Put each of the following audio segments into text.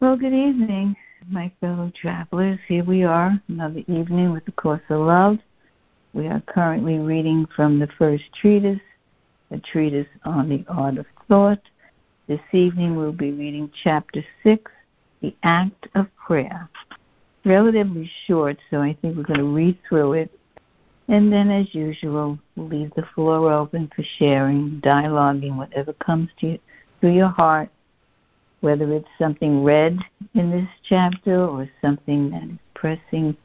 Well, good evening, my fellow travelers. Here we are, another evening with the Course of Love. We are currently reading from the first treatise, a treatise on the art of thought. This evening we'll be reading chapter 6, The Act of Prayer. Relatively short, so I think we're going to read through it. And then, as usual, we'll leave the floor open for sharing, dialoguing, whatever comes to you, through your heart whether it's something read in this chapter or something that is pressing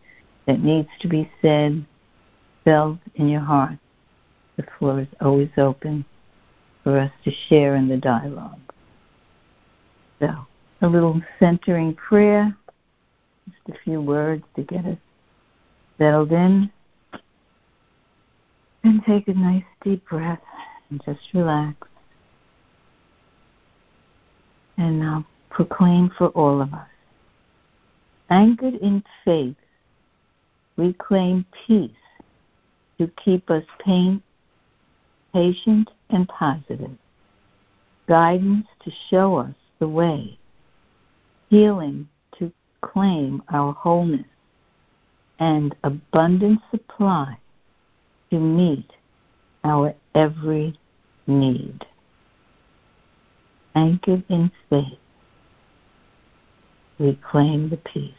that needs to be said, felt in your heart. The floor is always open for us to share in the dialogue. So, a little centering prayer, just a few words to get us settled in. And take a nice deep breath and just relax and now proclaim for all of us. Anchored in faith, we claim peace to keep us pain, patient and positive, guidance to show us the way, healing to claim our wholeness, and abundant supply to meet our every need anchored in faith, we claim the peace.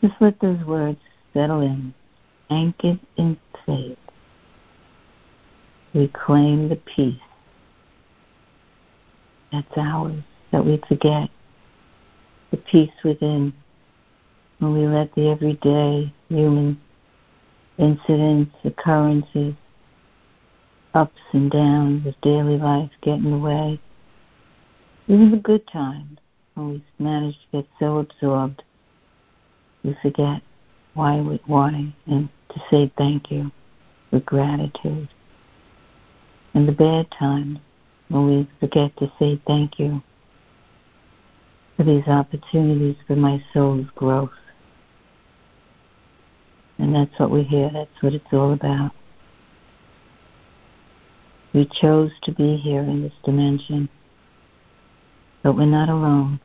Just let those words settle in. Anchored in faith, we claim the peace that's ours, that we forget the peace within when we let the everyday human incidents, occurrences, ups and downs of daily life get in the way. Even the good times, when we manage to get so absorbed, we forget why, we, why, and to say thank you with gratitude. And the bad times, when we forget to say thank you for these opportunities for my soul's growth. And that's what we hear, that's what it's all about. We chose to be here in this dimension, but we're not alone.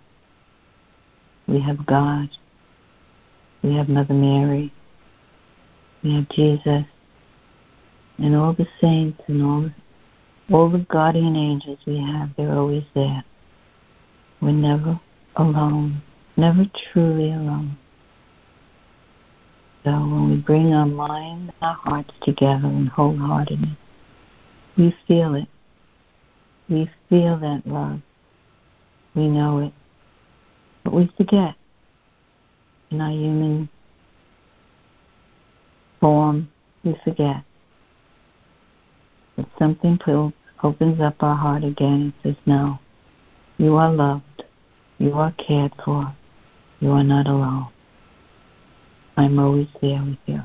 We have God. We have Mother Mary. We have Jesus. And all the saints and all, all the guardian angels we have, they're always there. We're never alone, never truly alone. So when we bring our mind and our hearts together in wholeheartedness, we feel it. We feel that love. We know it. But we forget in our human form, we forget. But something opens up our heart again and says, No, you are loved. You are cared for. You are not alone. I'm always there with you.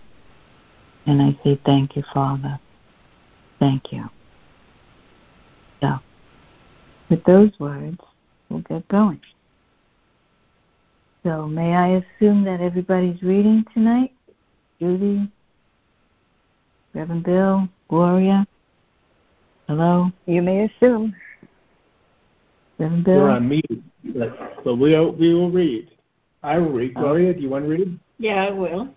And I say, Thank you, Father. Thank you. So, with those words, we'll get going. So, may I assume that everybody's reading tonight? Judy, Reverend Bill, Gloria. Hello. You may assume. Reverend Bill. You're on mute, but, but we'll we will read. I will read. Oh. Gloria, do you want to read? Yeah, I will.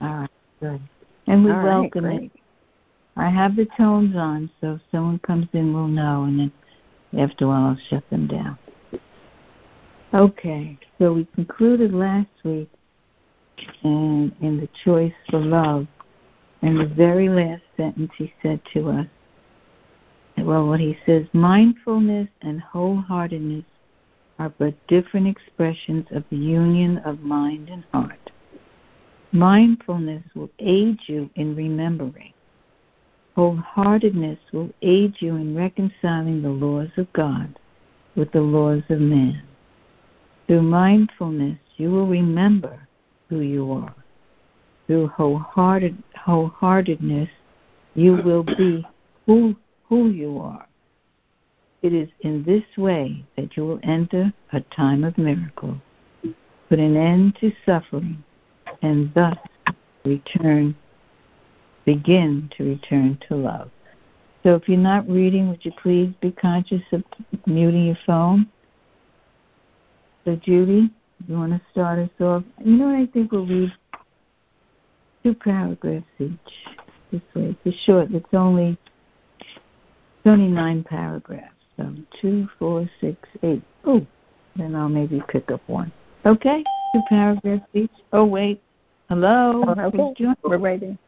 All right, good. And we All welcome right, it. I have the tones on, so if someone comes in, we'll know, and then after a while, I'll shut them down. Okay, so we concluded last week and in the choice for love, and the very last sentence he said to us, well, what he says, mindfulness and wholeheartedness are but different expressions of the union of mind and heart. Mindfulness will aid you in remembering Wholeheartedness will aid you in reconciling the laws of God with the laws of man. Through mindfulness, you will remember who you are. Through wholehearted, wholeheartedness, you will be who, who you are. It is in this way that you will enter a time of miracle, put an end to suffering, and thus return begin to return to love. So if you're not reading, would you please be conscious of muting your phone? So, Judy, you want to start us off? You know what I think we'll read? Two paragraphs each. This way. It's short. It's only, it's only nine paragraphs. So, two, four, six, eight. Oh, then I'll maybe pick up one. Okay? Two paragraphs each. Oh, wait. Hello? Oh, okay. We're waiting.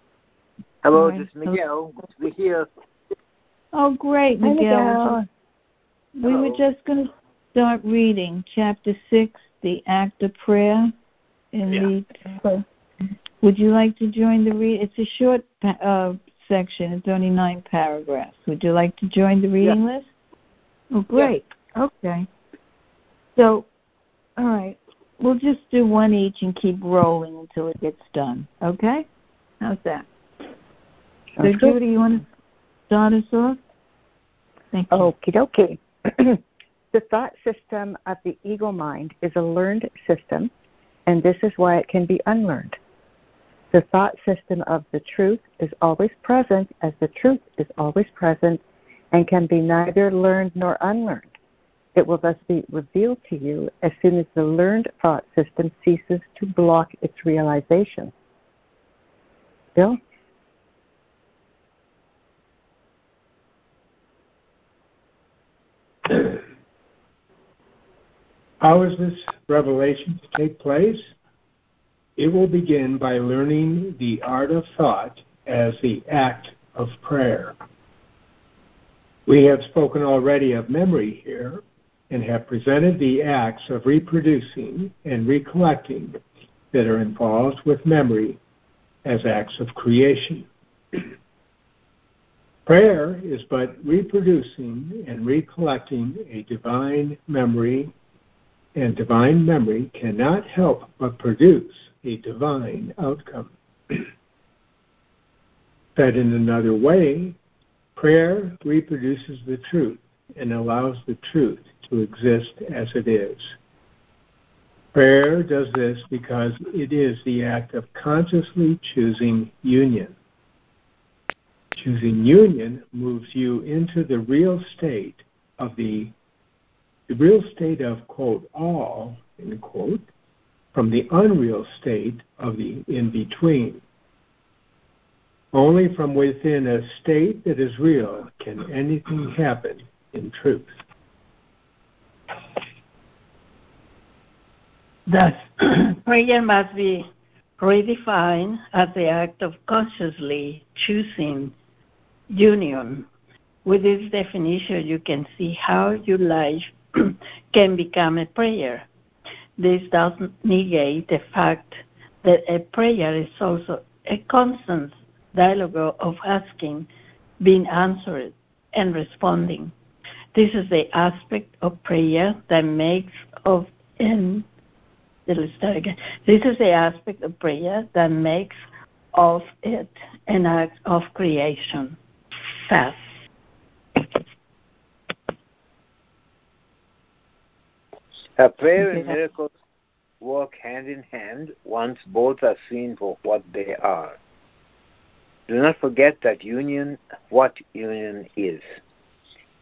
Hello, right. this is Miguel. Good to be here. Oh, great, Miguel. Miguel. We Hello. were just going to start reading chapter 6, the act of prayer. In yeah. the, would you like to join the read? It's a short uh, section. It's only nine paragraphs. Would you like to join the reading yeah. list? Oh, great. Yeah. Okay. So, all right. We'll just do one each and keep rolling until it gets done. Okay? How's that? So, Judy, you want to start us off? Thank you. Okie dokie. the thought system of the ego mind is a learned system, and this is why it can be unlearned. The thought system of the truth is always present, as the truth is always present, and can be neither learned nor unlearned. It will thus be revealed to you as soon as the learned thought system ceases to block its realization. Bill? How is this revelation to take place? It will begin by learning the art of thought as the act of prayer. We have spoken already of memory here and have presented the acts of reproducing and recollecting that are involved with memory as acts of creation. Prayer is but reproducing and recollecting a divine memory, and divine memory cannot help but produce a divine outcome. Said in another way, prayer reproduces the truth and allows the truth to exist as it is. Prayer does this because it is the act of consciously choosing union choosing union moves you into the real state of the the real state of quote all end quote from the unreal state of the in between. Only from within a state that is real can anything happen in truth. Thus, prayer must be redefined as the act of consciously choosing union. With this definition, you can see how your life can become a prayer. This doesn't negate the fact that a prayer is also a constant dialogue of asking, being answered, and responding. This is the aspect of prayer that makes of again. This is the aspect of prayer that makes of it an act of creation. Fast. Uh, prayer and miracles work hand in hand once both are seen for what they are. Do not forget that union, what union is.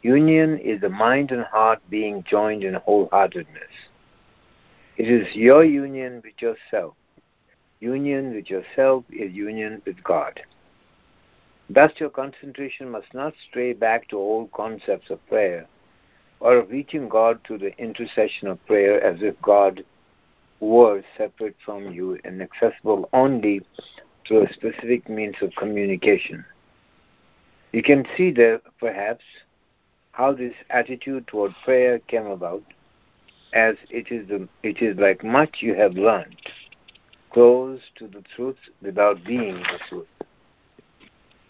Union is the mind and heart being joined in wholeheartedness. It is your union with yourself. Union with yourself is union with God. Thus, your concentration must not stray back to old concepts of prayer or of reaching God through the intercession of prayer as if God were separate from you and accessible only through a specific means of communication. You can see there, perhaps, how this attitude toward prayer came about, as it is, the, it is like much you have learned, close to the truth without being the truth.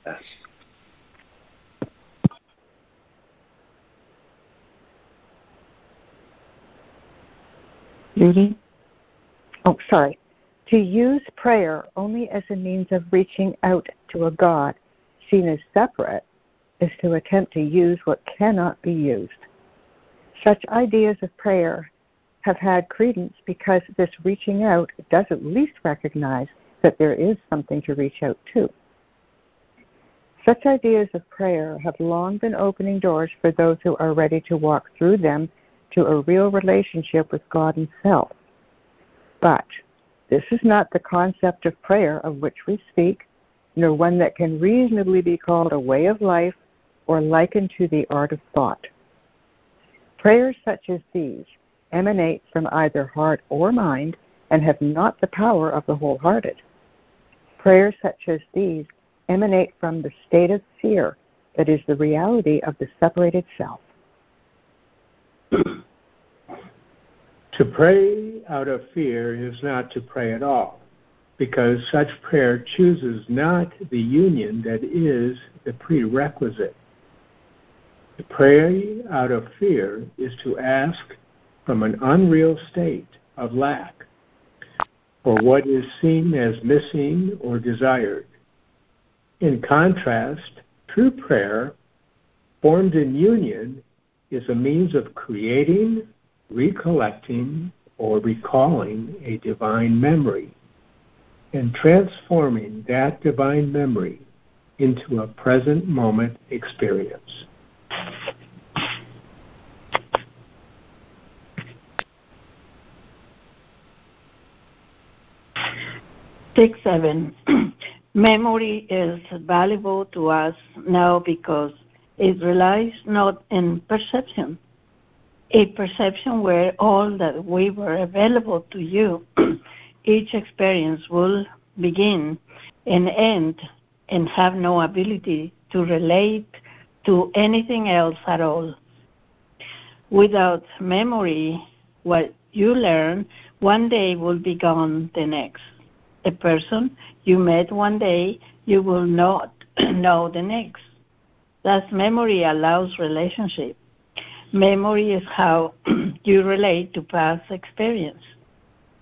Yes. Judy? Oh, sorry. To use prayer only as a means of reaching out to a God seen as separate is to attempt to use what cannot be used. Such ideas of prayer have had credence because this reaching out does at least recognize that there is something to reach out to. Such ideas of prayer have long been opening doors for those who are ready to walk through them to a real relationship with God Himself. But this is not the concept of prayer of which we speak, nor one that can reasonably be called a way of life or likened to the art of thought. Prayers such as these emanate from either heart or mind and have not the power of the wholehearted. Prayers such as these emanate from the state of fear that is the reality of the separated self. to pray out of fear is not to pray at all, because such prayer chooses not the union that is the prerequisite. To pray out of fear is to ask from an unreal state of lack for what is seen as missing or desired. In contrast, true prayer, formed in union, is a means of creating, recollecting, or recalling a divine memory and transforming that divine memory into a present moment experience. Six seven. Memory is valuable to us now because it relies not in perception, a perception where all that we were available to you, each experience will begin and end and have no ability to relate to anything else at all. Without memory, what you learn one day will be gone the next a person you met one day, you will not know the next. Thus, memory allows relationship. Memory is how you relate to past experience.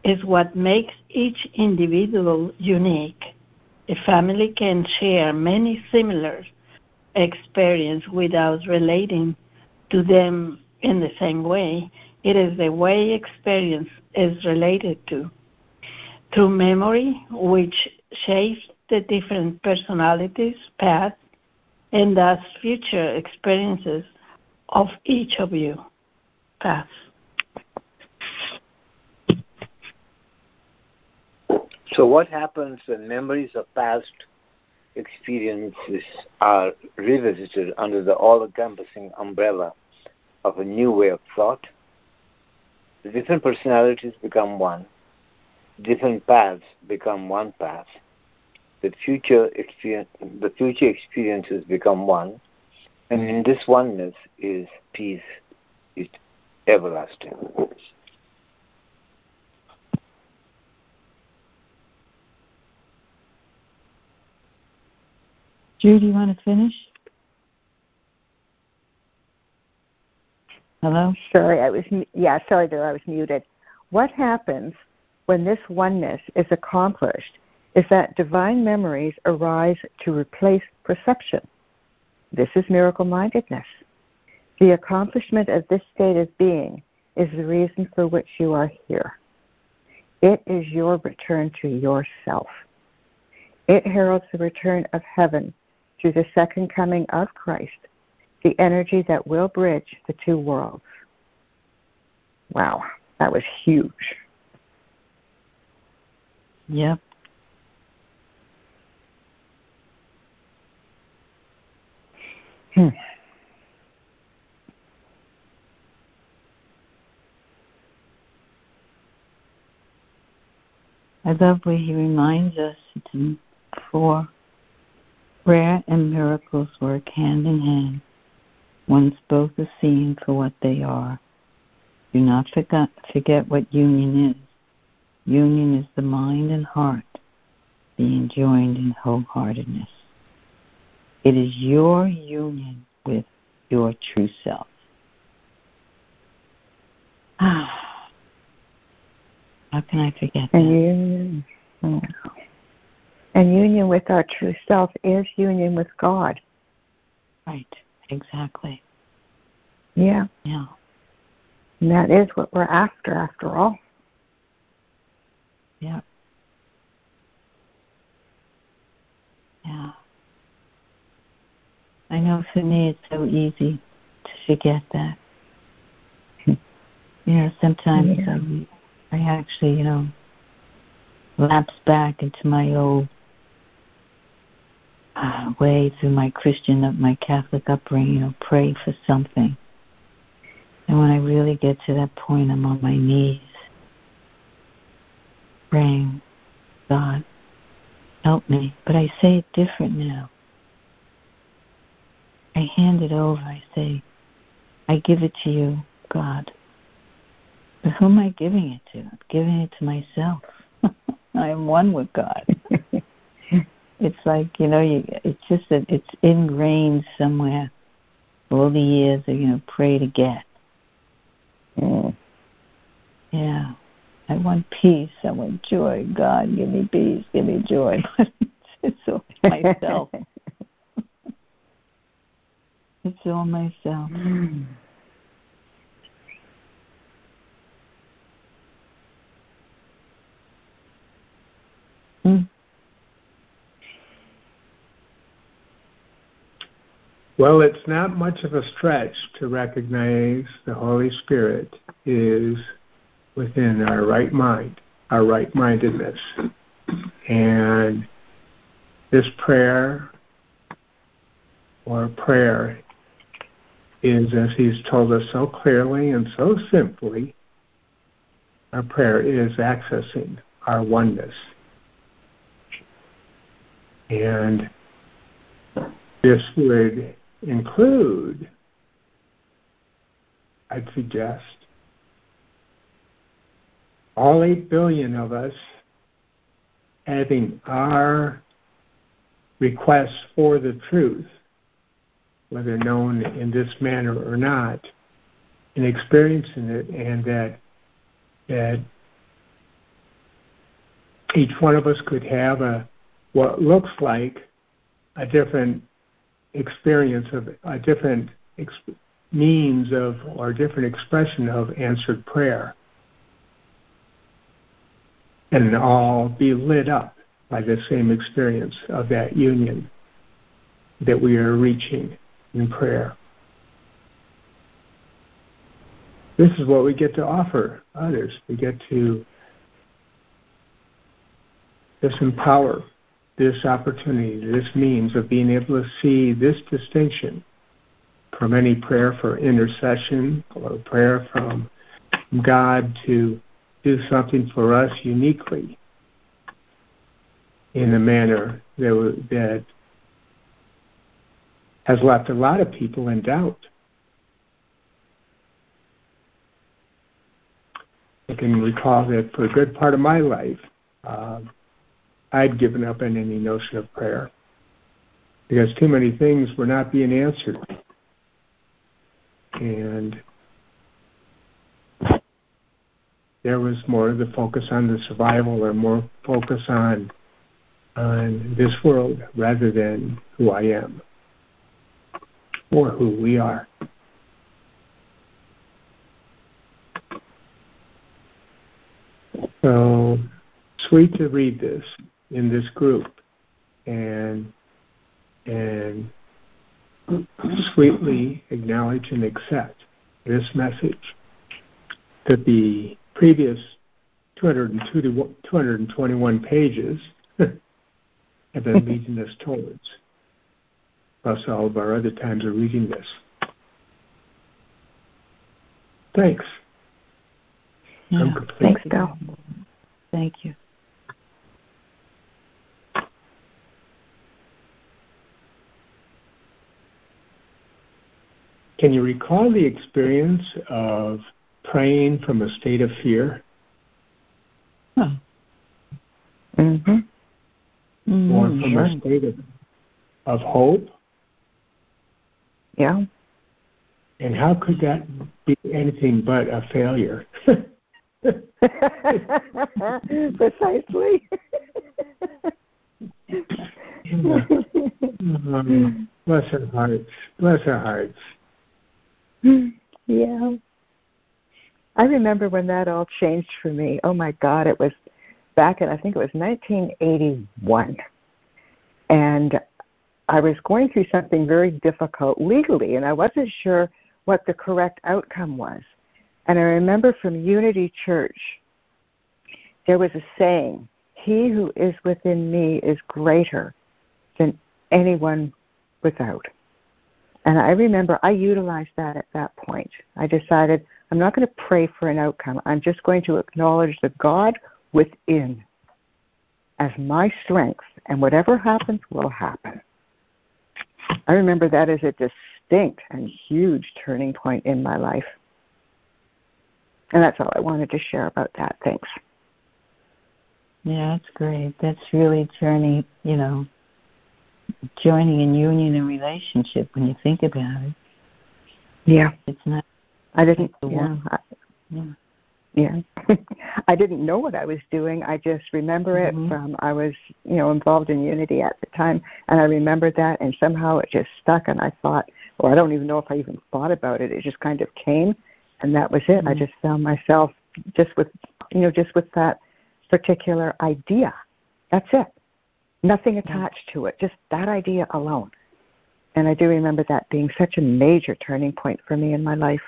It's what makes each individual unique. A family can share many similar experiences without relating to them in the same way. It is the way experience is related to through memory, which shapes the different personalities, paths, and thus future experiences of each of you. Paths. So, what happens when memories of past experiences are revisited under the all encompassing umbrella of a new way of thought? The different personalities become one different paths become one path. The future experience, the future experiences become one, and in this oneness is peace, is everlasting. Judy, you want to finish? Hello. Sorry, I was yeah. Sorry, there I was muted. What happens when this oneness is accomplished is that divine memories arise to replace perception. This is miracle mindedness. The accomplishment of this state of being is the reason for which you are here. It is your return to yourself. It heralds the return of heaven through the second coming of Christ, the energy that will bridge the two worlds. Wow, that was huge. Yep. Hmm. I love where he reminds us to for prayer and miracles work hand in hand. Once both are seen for what they are. Do not forget, forget what union is. Union is the mind and heart being joined in wholeheartedness. It is your union with your true self. Ah. How can I forget that? And union, and union with our true self is union with God. Right, exactly. Yeah. Yeah. And that is what we're after, after all. Yeah. Yeah. I know for me it's so easy to forget that. Yeah, sometimes yeah. I, I actually, you know, lapse back into my old uh, way through my Christian, my Catholic upbringing, you know, pray for something. And when I really get to that point, I'm on my knees praying, God, help me. But I say it different now. I hand it over. I say, I give it to you, God. But who am I giving it to? I'm giving it to myself. I am one with God. it's like you know, you, it's just that it's ingrained somewhere. All the years of you know, pray to get. Mm. Yeah, I want peace. I want joy. God, give me peace. Give me joy. It's, all myself. it's all myself. Mm. Mm. Well, it's not much of a stretch to recognize the Holy Spirit is within our right mind, our right mindedness. And this prayer or prayer is, as He's told us so clearly and so simply, our prayer is accessing our oneness. And this would include, I'd suggest, all 8 billion of us having our requests for the truth, whether known in this manner or not, and experiencing it, and that that each one of us could have a what looks like a different experience of a different exp- means of or different expression of answered prayer and all be lit up by the same experience of that union that we are reaching in prayer. This is what we get to offer others. We get to disempower this opportunity, this means of being able to see this distinction from any prayer for intercession or prayer from God to do something for us uniquely in a manner that, that has left a lot of people in doubt. I can recall that for a good part of my life, uh, I'd given up on any notion of prayer because too many things were not being answered. And there was more of the focus on the survival or more focus on on this world rather than who I am or who we are. So sweet to read this in this group and and sweetly acknowledge and accept this message that the previous 221 pages have been leading us towards, plus all of our other times of reading this. Thanks. Yeah. Thanks, Bill. Thank you. Can you recall the experience of praying from a state of fear? Huh. Mm-hmm. Mm-hmm. Or from sure. a state of, of hope? Yeah. And how could that be anything but a failure? Precisely. um, bless our hearts. Bless our hearts. Yeah. I remember when that all changed for me. Oh my God, it was back in, I think it was 1981. And I was going through something very difficult legally, and I wasn't sure what the correct outcome was. And I remember from Unity Church, there was a saying, He who is within me is greater than anyone without. And I remember I utilized that at that point. I decided I'm not going to pray for an outcome. I'm just going to acknowledge the God within as my strength, and whatever happens will happen. I remember that as a distinct and huge turning point in my life. And that's all I wanted to share about that. Thanks. Yeah, that's great. That's really turning, you know, joining in union and relationship when you think about it. Yeah. It's not I didn't yeah. I, Yeah. yeah. I didn't know what I was doing. I just remember it Mhm. from I was, you know, involved in Unity at the time and I remembered that and somehow it just stuck and I thought or I don't even know if I even thought about it. It just kind of came and that was it. I Mhm. just found myself just with you know, just with that particular idea. That's it. Nothing attached to it, just that idea alone. And I do remember that being such a major turning point for me in my life.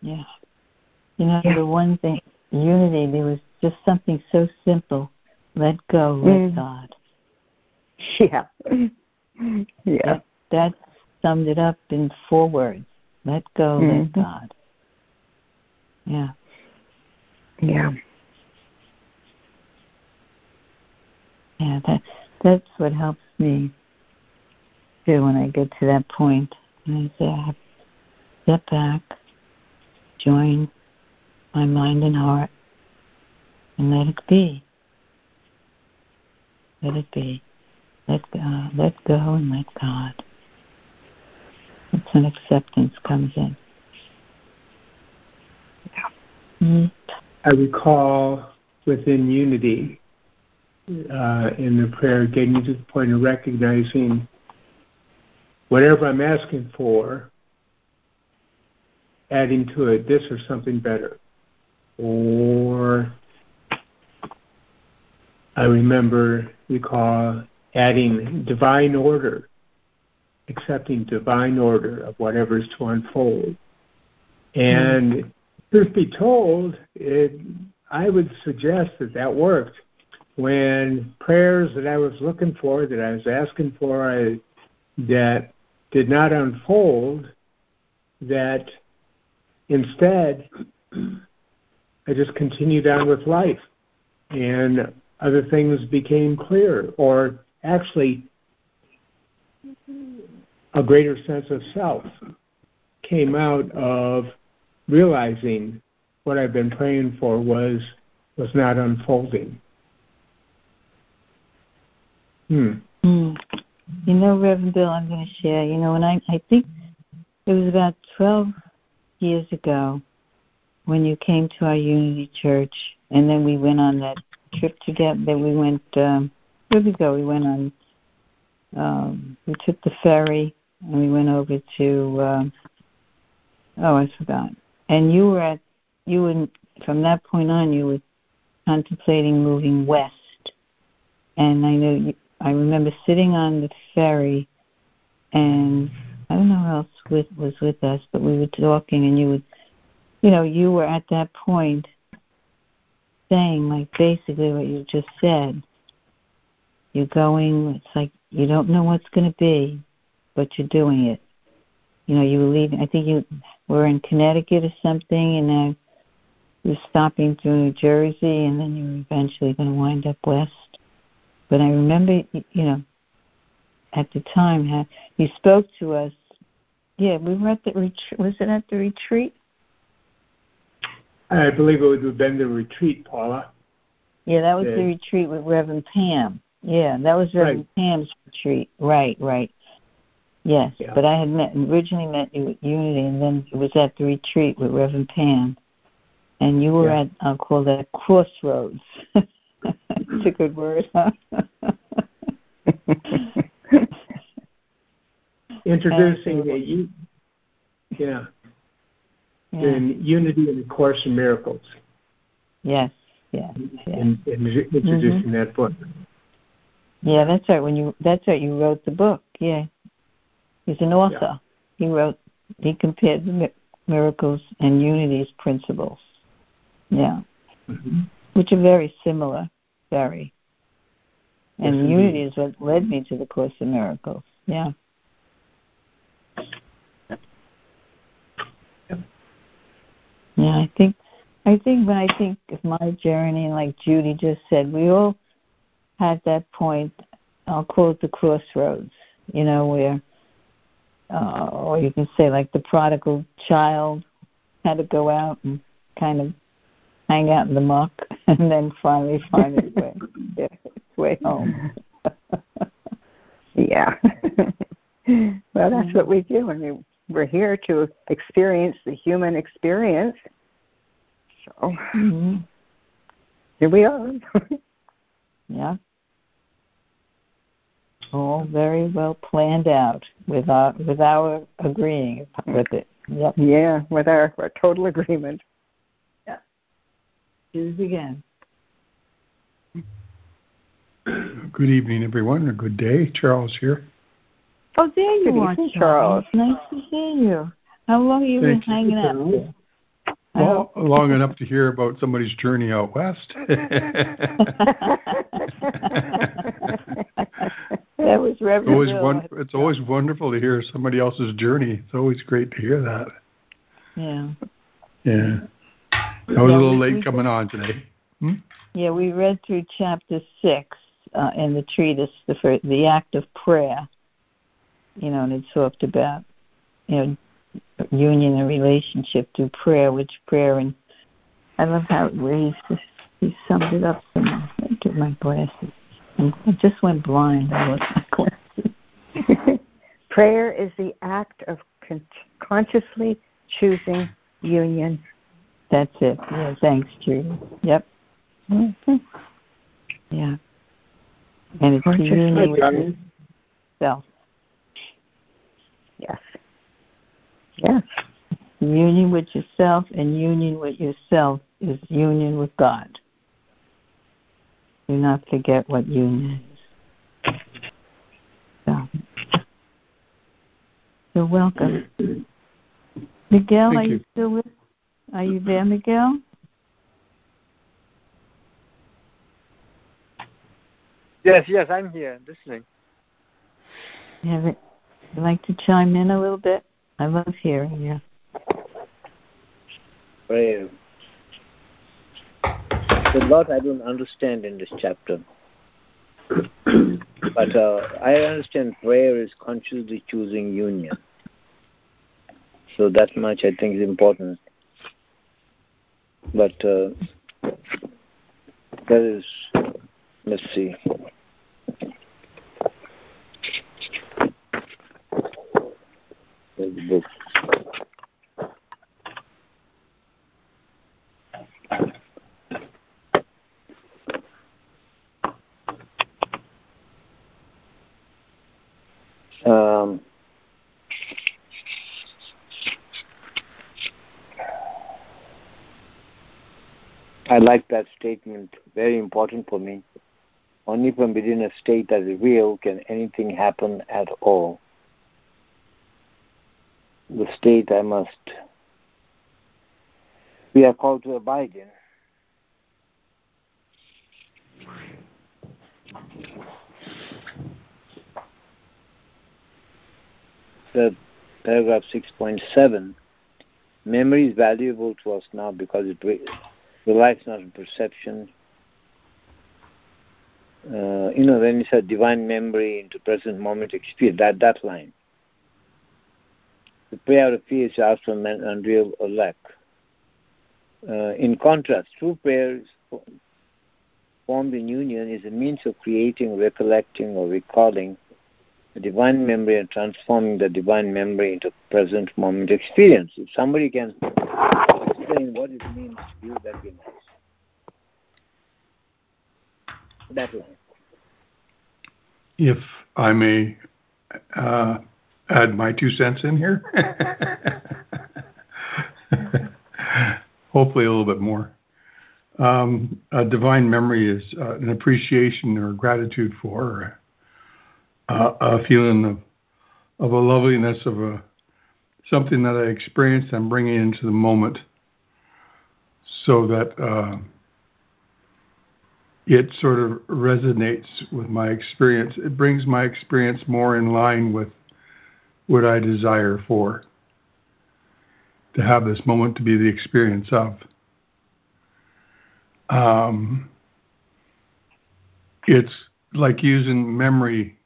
Yeah. You know, Yeah. the one thing, unity, there was just something so simple. Let go, let Mm. God. Yeah. Yeah. That, that summed it up in four words. Let go, let God. Yeah. Yeah. Yeah, that that's what helps me too when I get to that point. And I say I have to step back, join my mind and heart, and let it be. Let it be. Let go, let go and let God. That's when acceptance comes in. Mm. I recall within unity uh, in the prayer getting to the point of recognizing whatever I'm asking for, adding to it this or something better. Or I remember, recall adding divine order, accepting divine order of whatever is to unfold. And truth be told, it, I would suggest that that worked. When prayers that I was looking for, that I was asking for, I, that did not unfold, that instead I just continued on with life and other things became clear, or actually a greater sense of self came out of realizing what I've been praying for was was not unfolding. Hmm. Mm. You know, Reverend Bill, I'm going to share. You know, when I I think it was about 12 years ago when you came to our Unity Church, and then we went on that trip together. That we went. Um, where did we go? We went on. Um, we took the ferry and we went over to. Um, oh, I forgot. And you were at. You were from that point on. You were contemplating moving west, and I know you, I remember sitting on the ferry, and I don't know who else with, was with us, but we were talking, and you would, you know, you were at that point saying like basically what you just said. You're going. It's like you don't know what's going to be, but you're doing it. You know, you were leaving. I think you were in Connecticut or something, and now you're stopping through New Jersey, and then you're eventually going to wind up west. But I remember, you know, at the time, how you spoke to us. Yeah, we were at the retreat. Was it at the retreat? I believe it would have been the retreat, Paula. Yeah, that was the Okay. retreat with Reverend Pam. Yeah, that was Reverend Pam's retreat. Right, right. Yes, Yeah. but I had met originally met you at Unity, and then it was at the retreat with Reverend Pam, and you were Yeah. at I'll call that crossroads. It's a good word, huh? Introducing a u- yeah, yeah. in unity and a course in miracles. Yes, yes, yes. In, in introducing that book. Yeah, that's right. When you that's right, you wrote the book. Yeah, he's an author. He wrote. He compared the mi- Miracles and Unity's principles. Yeah. Mm-hmm. Which are very similar, very. And Yes, unity is what led me to the Course in Miracles. Yeah. Yeah, I think I think when I think of my journey, like Judy just said, we all had that point. I'll call it the crossroads. You know, where, uh, or you can say like the prodigal child had to go out and kind of hang out in the muck, and then finally find its way its way home. Yeah. well, that's what we do. I mean, we're here to experience the human experience. So Mhm. here we are. Yeah. All very well planned out with our with our agreeing with it. Yep. yeah, with our, our total agreement. Choose again. Good evening, everyone, or good day. Charles here. Oh, there you Good are, evening, Charles. Nice to see you. How long have you Thank been you, hanging out Charles. there? I Well, long enough to hear about somebody's journey out west. that was Reverend always Bill. won- it's always wonderful to hear somebody else's journey. It's always great to hear that. Yeah. Yeah. I was Yeah, a little we- late we- coming on today. Hmm? Yeah, we read through chapter six uh, in the treatise, the fir- the act of prayer. You know, and it talked about you know union and relationship through prayer, which prayer and I love how where he he summed it up. Somewhere. Let me get my glasses. I just went blind. I lost my glasses. Prayer is the act of con- consciously choosing union. That's it. Yeah, thanks, Judy. Yep. Mm-hmm. Yeah. And it's the Consciously union with yourself. Yes. Yes. Union with yourself and union with yourself is union with God. Do not forget what union is. So, You're welcome. Miguel, Thank are you. you. still with Are you there, Miguel? Yes, yes, I'm here listening. You have you like to chime in a little bit? I love hearing you. Prayer. There's a lot I don't understand in this chapter. But uh, I understand prayer is consciously choosing union. So that much I think is important. But uh, there is, let's see. There's the book. Um, I like that statement, very important for me. Only from within a state that is real can anything happen at all. The state I must, we are called to abide in. The paragraph 6.7 memory is valuable to us now because it re- relies not on perception. Uh, you know, when you said divine memory into present moment experience, that, that line. The prayer of fear is from an unreal or lack. Uh, in contrast, true prayers formed in union is a means of creating, recollecting, or recalling the divine memory and transforming the divine memory into present moment experience. If somebody can explain what it means to you, that'd be nice. That line. If I may uh, add my two cents in here, hopefully a little bit more. Um, a divine memory is uh, an appreciation or gratitude for, uh, a feeling of, of a loveliness of a something that I experienced, I'm bringing into the moment so that uh, it sort of resonates with my experience. It brings my experience more in line with what I desire for. To have this moment to be the experience of. Um, it's like using memory.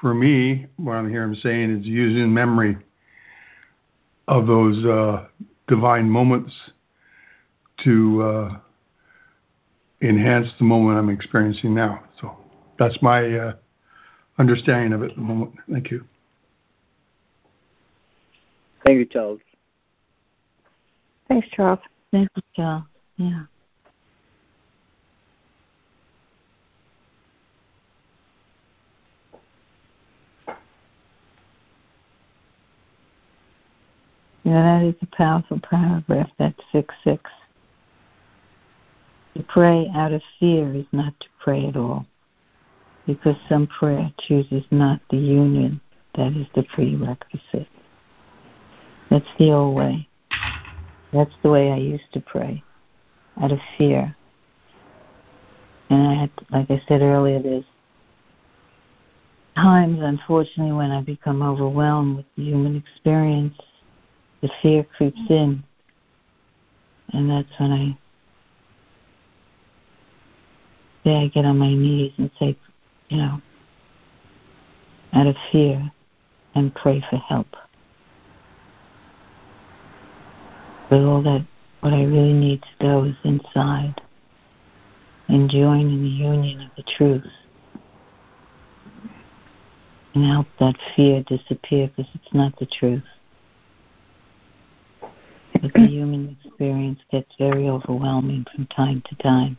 For me, what I'm hearing him saying is using memory of those uh, divine moments to uh, enhance the moment I'm experiencing now. So that's my uh, understanding of it at the moment. Thank you. Thank you, Charles. Thanks, Charles. Thank you, Charles. Yeah. Yeah, that is a powerful paragraph, that 6 6. To pray out of fear is not to pray at all, because some prayer chooses not the union that is the prerequisite. That's the old way. That's the way I used to pray, out of fear. And I had, like I said earlier, there's times, unfortunately, when I become overwhelmed with the human experience the fear creeps in. And that's when I say I get on my knees and say, you know, out of fear and pray for help. But all that what I really need to go is inside and join in the union of the truth and help that fear disappear because it's not the truth but the human experience gets very overwhelming from time to time.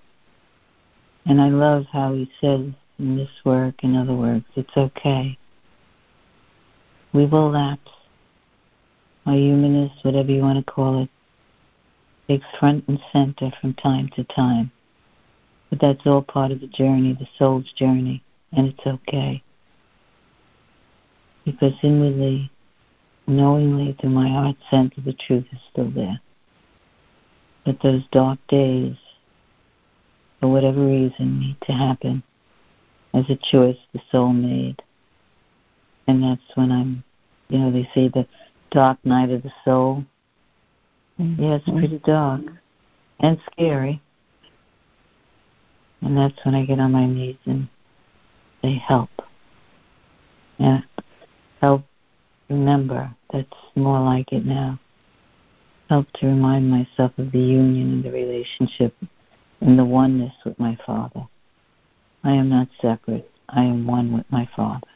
And I love how he says in this work, in other words, it's okay. We will lapse. Our humanness, whatever you want to call it, takes front and center from time to time. But that's all part of the journey, the soul's journey, and it's okay. Because inwardly, knowingly through my heart center the truth is still there. But those dark days, for whatever reason, need to happen as a choice the soul made. And that's when I'm, you know, they say the dark night of the soul. Mm-hmm. Yeah, it's pretty dark and scary. And that's when I get on my knees and say, help. Yeah, help remember. That's more like it now. Help to remind myself of the union and the relationship and the oneness with my Father. I am not separate. I am one with my Father,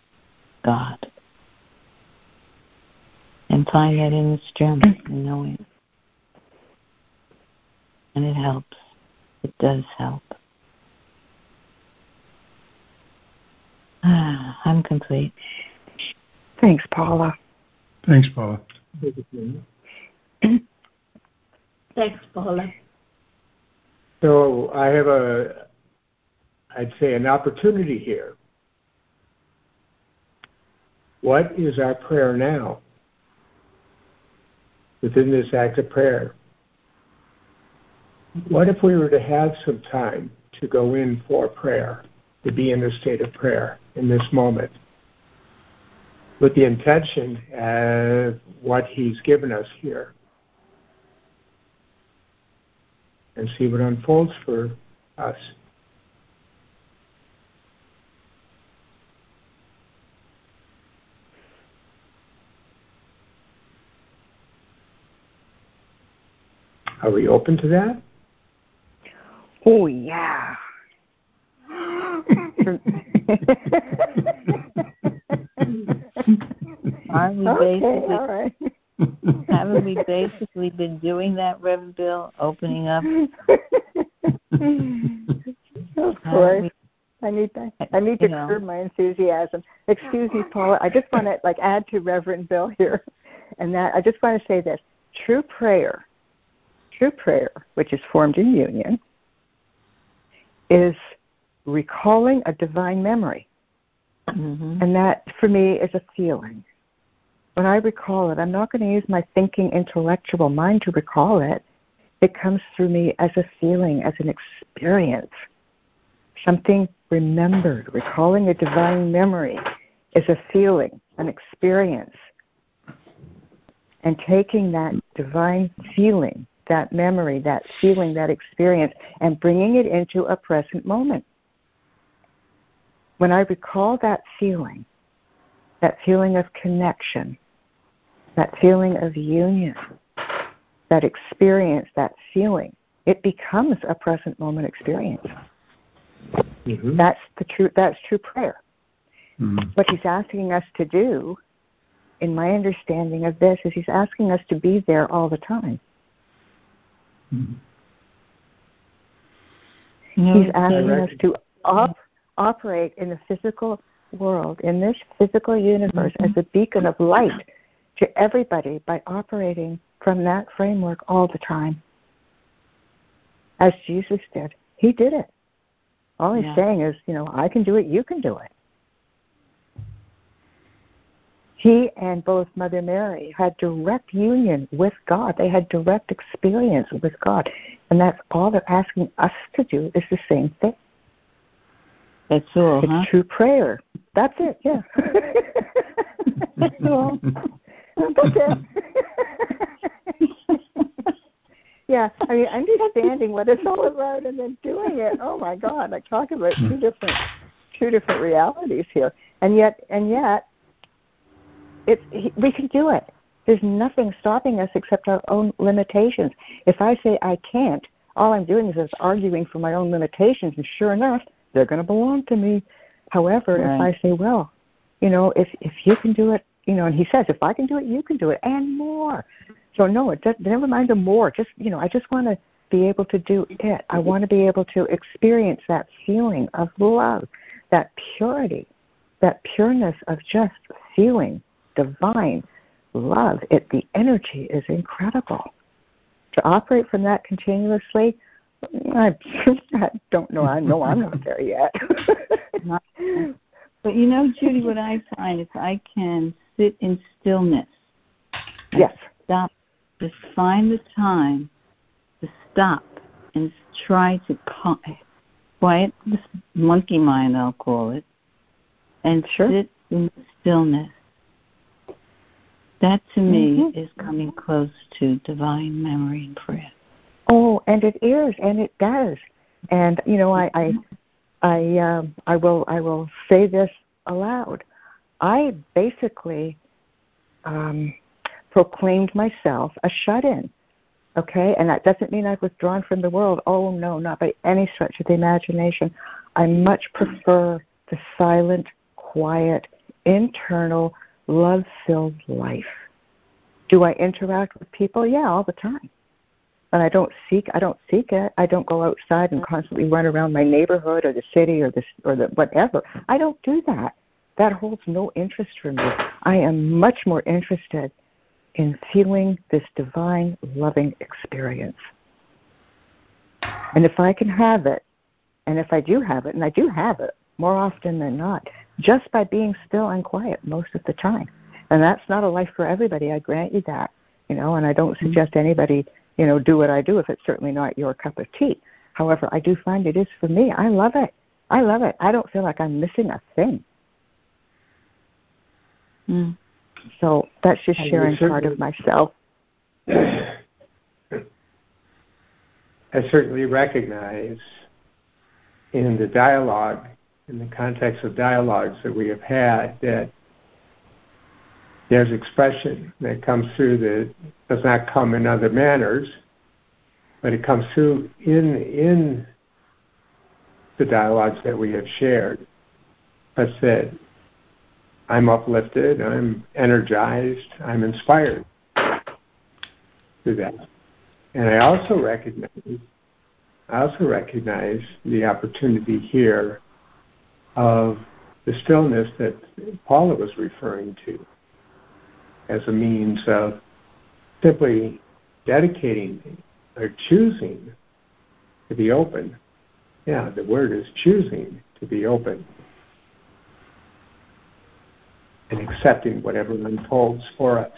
God. And find that in the strength and knowing. And it helps. It does help. I'm complete. Thanks, Paula. Thanks, Paula. Thanks, Paula. So I have a, I'd say, an opportunity here. What is our prayer now within this act of prayer? What if we were to have some time to go in for prayer, to be in a state of prayer in this moment? with the intention of what He's given us here. And see what unfolds for us. Are we open to that? Oh, yeah. We okay, basically all right. haven't we basically been doing that, Reverend Bill, opening up? of course. I need to, I need to curb my enthusiasm. Excuse me, Paula. I just want to like add to Reverend Bill here, and that I just want to say this: true prayer, true prayer, which is formed in union, is recalling a divine memory. Mm-hmm. And that, for me, is a feeling. when I recall it, I'm not going to use my thinking intellectual mind to recall it. It comes through me as a feeling, as an experience, something remembered. Recalling a divine memory is a feeling, an experience. And taking that divine feeling, that memory, that feeling, that experience, and bringing it into a present moment. When I recall that feeling, that feeling of connection, that feeling of union, that experience, that feeling, it becomes a present moment experience. Mm-hmm. That's the true that's true prayer. Mm-hmm. What he's asking us to do, in my understanding of this, is he's asking us to be there all the time. Mm-hmm. he's asking us to op- operate in the physical world, in this physical universe, as a beacon of light to everybody by operating from that framework all the time. As Jesus did. He did it. All he's yeah. saying is, you know, I can do it, you can do it. He and both Mother Mary had direct union with God. They had direct experience with God. And that's all they're asking us to do is the same thing. That's all. It's huh? true prayer. That's it, yeah. that's all. That's it. yeah, I mean, understanding what it's all about and then doing it. Oh my God! I talk about two different, two different realities here, and yet, and yet, it's we can do it. There's nothing stopping us except our own limitations. If I say I can't, all I'm doing is just arguing for my own limitations, and sure enough, they're going to belong to me. However, right. if I say, well, you know, if if you can do it, you know, and he says, if I can do it, you can do it, and more. So no, it does, never mind the more. Just you know, I just want to be able to do it. I want to be able to experience that feeling of love, that purity, that pureness of just feeling divine love. It the energy is incredible. To operate from that continuously, I, I don't know. I know I'm not there yet. but you know, Judy, what I find is I can sit in stillness. Yes. Stop. Just find the time to stop and try to quiet this monkey mind, I'll call it, and sure. sit in stillness. That to me mm-hmm. is coming close to divine memory and prayer. Oh, and it is, and it does. And you know, I, I, I, um, I will, I will say this aloud. I basically um, proclaimed myself a shut-in. Okay, and that doesn't mean I've withdrawn from the world. Oh no, not by any stretch of the imagination. I much prefer the silent, quiet, internal, love-filled life. Do I interact with people? Yeah, all the time but I don't seek I don't seek it. I don't go outside and constantly run around my neighborhood or the city or the or the whatever. I don't do that. That holds no interest for me. I am much more interested in feeling this divine loving experience. And if I can have it, and if I do have it, and I do have it more often than not, just by being still and quiet most of the time. And that's not a life for everybody, I grant you that. You know, and I don't mm-hmm. suggest anybody you know, do what I do if it's certainly not your cup of tea. However, I do find it is for me. I love it. I love it. I don't feel like I'm missing a thing. Mm. So that's just sharing part of myself. I certainly recognize in the dialogue, in the context of dialogues that we have had, that there's expression that comes through that does not come in other manners, but it comes through in in the dialogues that we have shared. Such that I'm uplifted, I'm energized, I'm inspired through that. And I also recognize I also recognize the opportunity here of the stillness that Paula was referring to as a means of simply dedicating or choosing to be open. Yeah, the word is choosing to be open. and accepting whatever unfolds for us.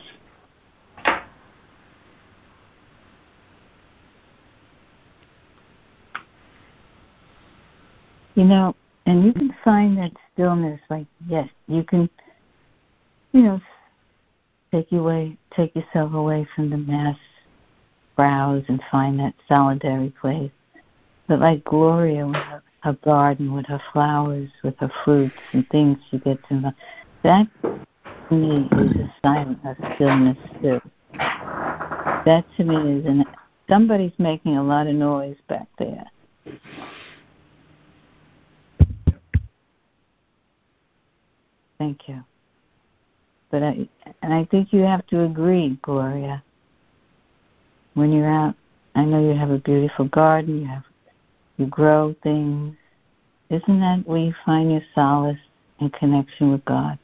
You know, and you can find that stillness, like, yes, you can, you know, take you away, take yourself away from the mass browse and find that solitary place. But like Gloria with her, her garden, with her flowers, with her fruits and things she gets in the, that to me is a silent, a stillness too. That to me is an somebody's making a lot of noise back there. Thank you. But I and I think you have to agree, Gloria. When you're out, I know you have a beautiful garden. You have you grow things. Isn't that where you find your solace and connection with God?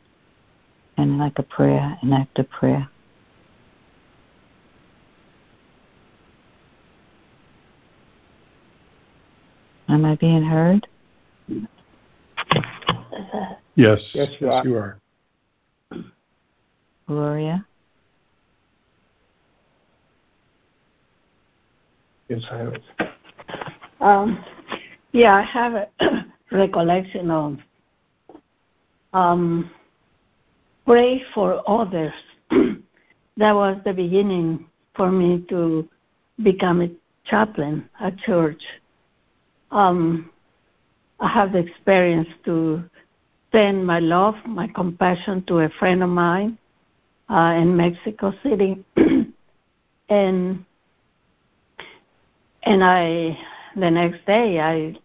And like a prayer, an act of prayer. Am I being heard? Yes. Yes, you are. you are. Gloria? In silence. Um, yeah, I have a recollection of um, pray for others. that was the beginning for me to become a chaplain at church. Um, I have the experience to send my love, my compassion to a friend of mine uh, in Mexico City, and and I the next day I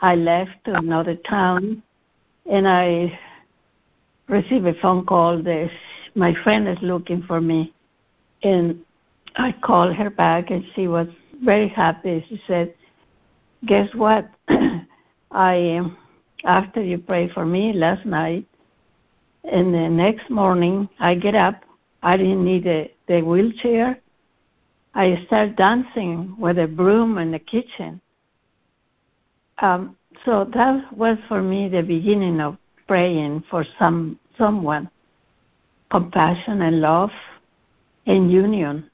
I left to another town, and I received a phone call that my friend is looking for me, and I called her back, and she was very happy. She said, "Guess what? I after you prayed for me last night, and the next morning I get up. I didn't need a, the wheelchair. I start dancing with a broom in the kitchen. Um, so that was for me the beginning of praying for some someone, compassion and love and union.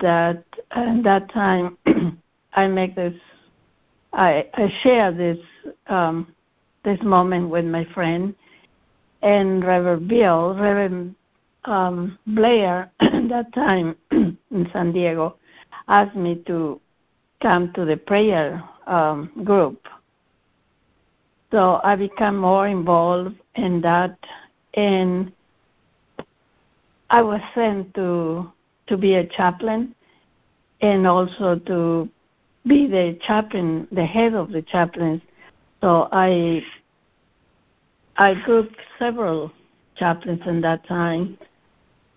That at that time I make this, I, I share this um, this moment with my friend and Reverend Bill, Reverend um, Blair, that time in San Diego, asked me to come to the prayer um, group. So I became more involved in that, and I was sent to to be a chaplain, and also to be the chaplain, the head of the chaplains. So I I grouped several chaplains in that time,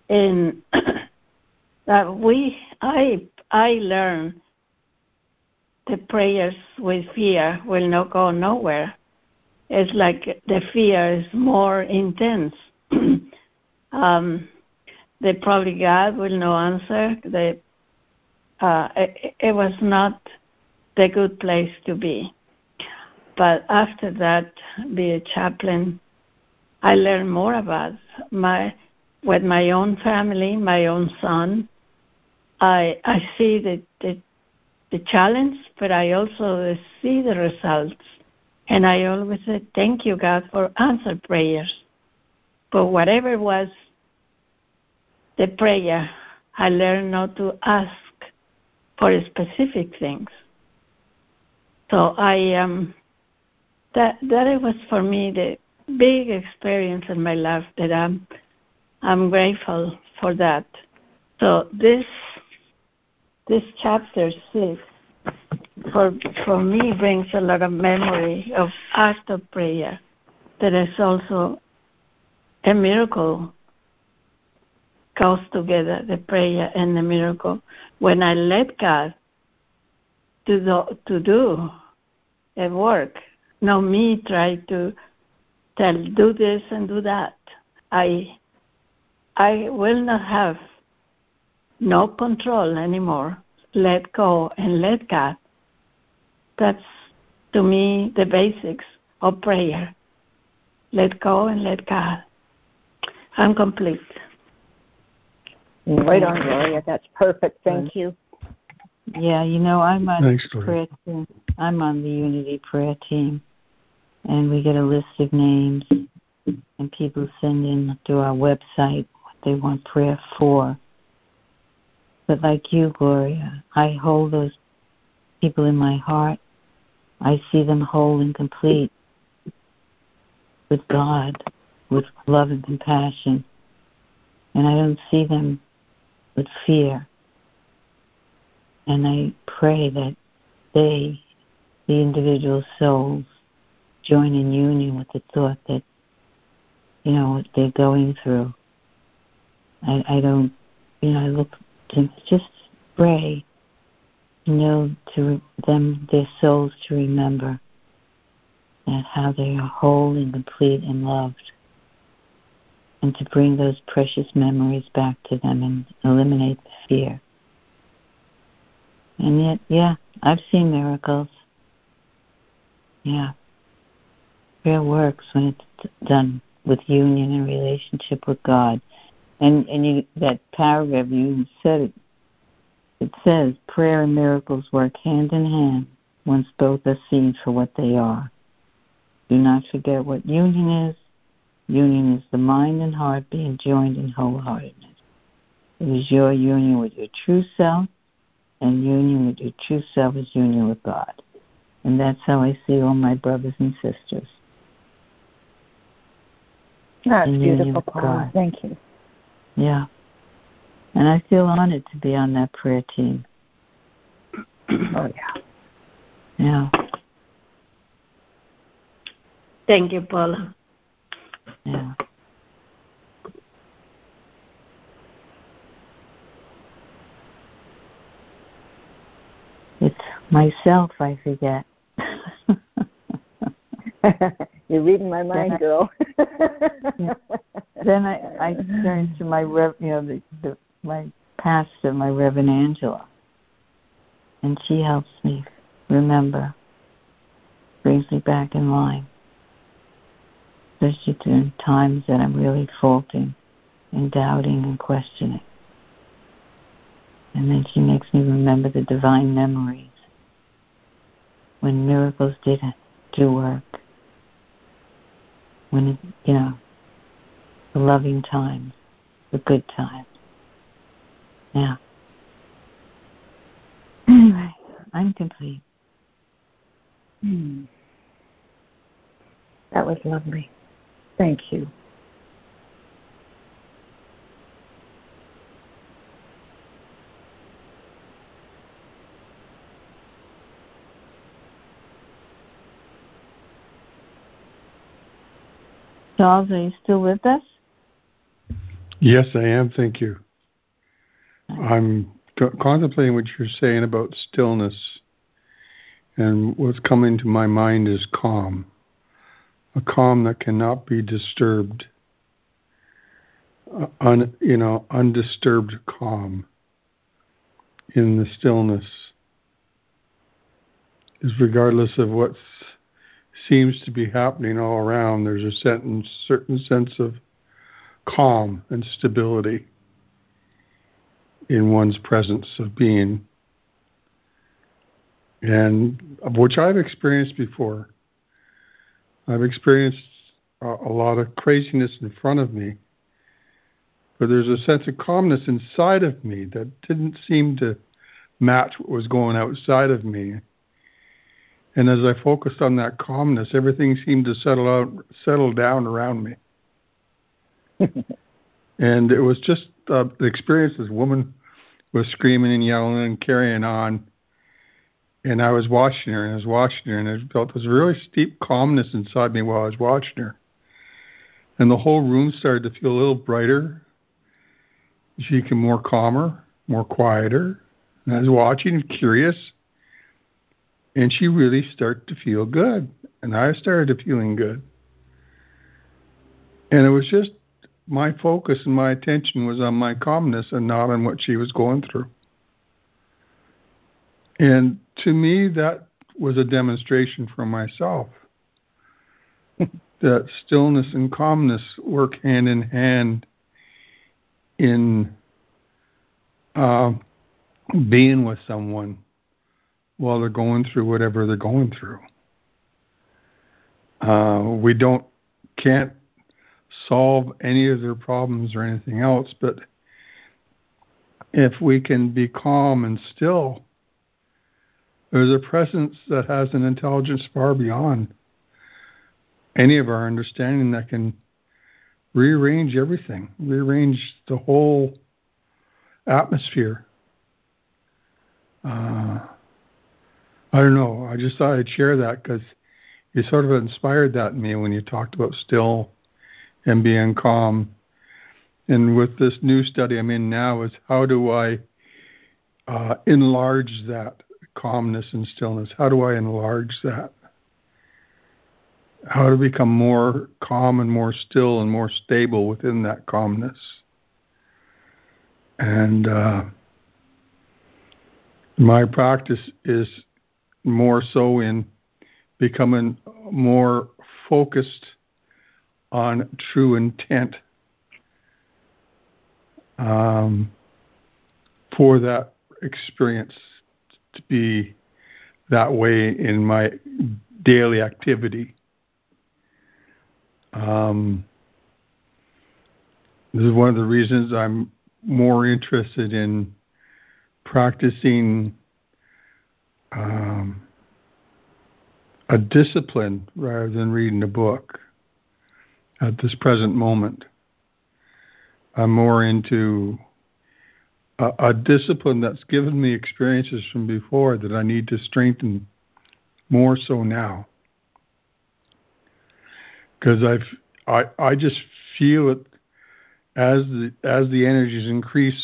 and that we I I learned the prayers with fear will not go nowhere. It's like the fear is more intense. um, the probably God will not answer. The uh, it, it was not the good place to be. But after that, be a chaplain, I learned more about my with my own family, my own son. I I see the the, the challenge, but I also see the results, and I always say thank you God for answered prayers. But whatever was the prayer, I learned not to ask for specific things. So I um that that was for me the big experience in my life that I'm I'm grateful for that. So this this chapter six for for me brings a lot of memory of act of prayer that is also a miracle goes together the prayer and the miracle when I let God to do, to do a work not me try to tell do this and do that. I I will not have no control anymore. Let go and let God. That's to me the basics of prayer. Let go and let God. I'm complete. Right on, Gloria. That's perfect. Thank you. Yeah, you know, I'm on Thanks, prayer team. I'm on the Unity prayer team, and we get a list of names, and people send in through our website what they want prayer for. But like you, Gloria, I hold those people in my heart. I see them whole and complete with God, with love and compassion. And I don't see them with fear. And I pray that they, the individual souls, join in union with the thought that, you know, what they're going through. I, I don't, you know, I look to just pray, you know, to them, their souls to remember that how they are whole and complete and loved and to bring those precious memories back to them and eliminate the fear. And yet, yeah, I've seen miracles. Yeah. Prayer works when it's done with union and relationship with God. And and you that paragraph you said it it says prayer and miracles work hand in hand once both are seen for what they are. Do not forget what union is. Union is the mind and heart being joined in wholeheartedness. It is your union with your true self, and union with your true self is union with God. And that's how I see all my brothers and sisters. That's in union beautiful, with Paula. God. Thank you. Yeah. And I feel honored to be on that prayer team. Oh, yeah. Yeah. Thank you, Paula. Yeah. It's myself I forget. You're reading my mind, I- girl. then I, I turn to my rev, you know, the, the my pastor, my Reverend Angela, and she helps me remember, brings me back in line, especially during times that I'm really faulting and doubting and questioning. And then she makes me remember the divine memories when miracles didn't do work, when it, you know the loving times, the good times. Yeah. Anyway, I'm complete. Hmm. That was lovely. Thank you. Charles, are you still with us? Yes, I am. Thank you. I'm contemplating what you're saying about stillness, and what's coming to my mind is calm, a calm that cannot be disturbed, uh, un, you know, undisturbed calm in the stillness. Is regardless of what seems to be happening all around, there's a certain certain sense of calm and stability in one's presence of being, and of which I've experienced before. I've experienced a, a lot of craziness in front of me, but there's a sense of calmness inside of me that didn't seem to match what was going outside of me. And as I focused on that calmness, everything seemed to settle out, settle down around me. and it was just uh, the experience. This woman was screaming and yelling and carrying on, and I was watching her and I was watching her, and I felt this really steep calmness inside me while I was watching her. And the whole room started to feel a little brighter. She became more calmer, more quieter. And I was watching curious and she really started to feel good and i started feeling good. And it was just my focus and my attention was on my calmness and not on what she was going through. And to me that was a demonstration for myself that stillness and calmness work hand in hand in uh, being with someone while they're going through whatever they're going through. Uh, we don't can't solve any of their problems or anything else, but if we can be calm and still, there's a presence that has an intelligence far beyond any of our understanding that can rearrange everything, rearrange the whole atmosphere. Uh, I don't know. I just thought I'd share that because you sort of inspired that in me when you talked about still and being calm. And with this new study I'm in now, is how do I uh, enlarge that calmness and stillness? How do I enlarge that? How to become more calm and more still and more stable within that calmness? And uh, my practice is more so in becoming more focused on true intent um, for that experience to be that way in my daily activity. Um, this is one of the reasons I'm more interested in practicing um, a discipline rather than reading a book at this present moment. I'm more into a, a, discipline that's given me experiences from before that I need to strengthen more so now. Because I've I I just feel it as the as the energies increase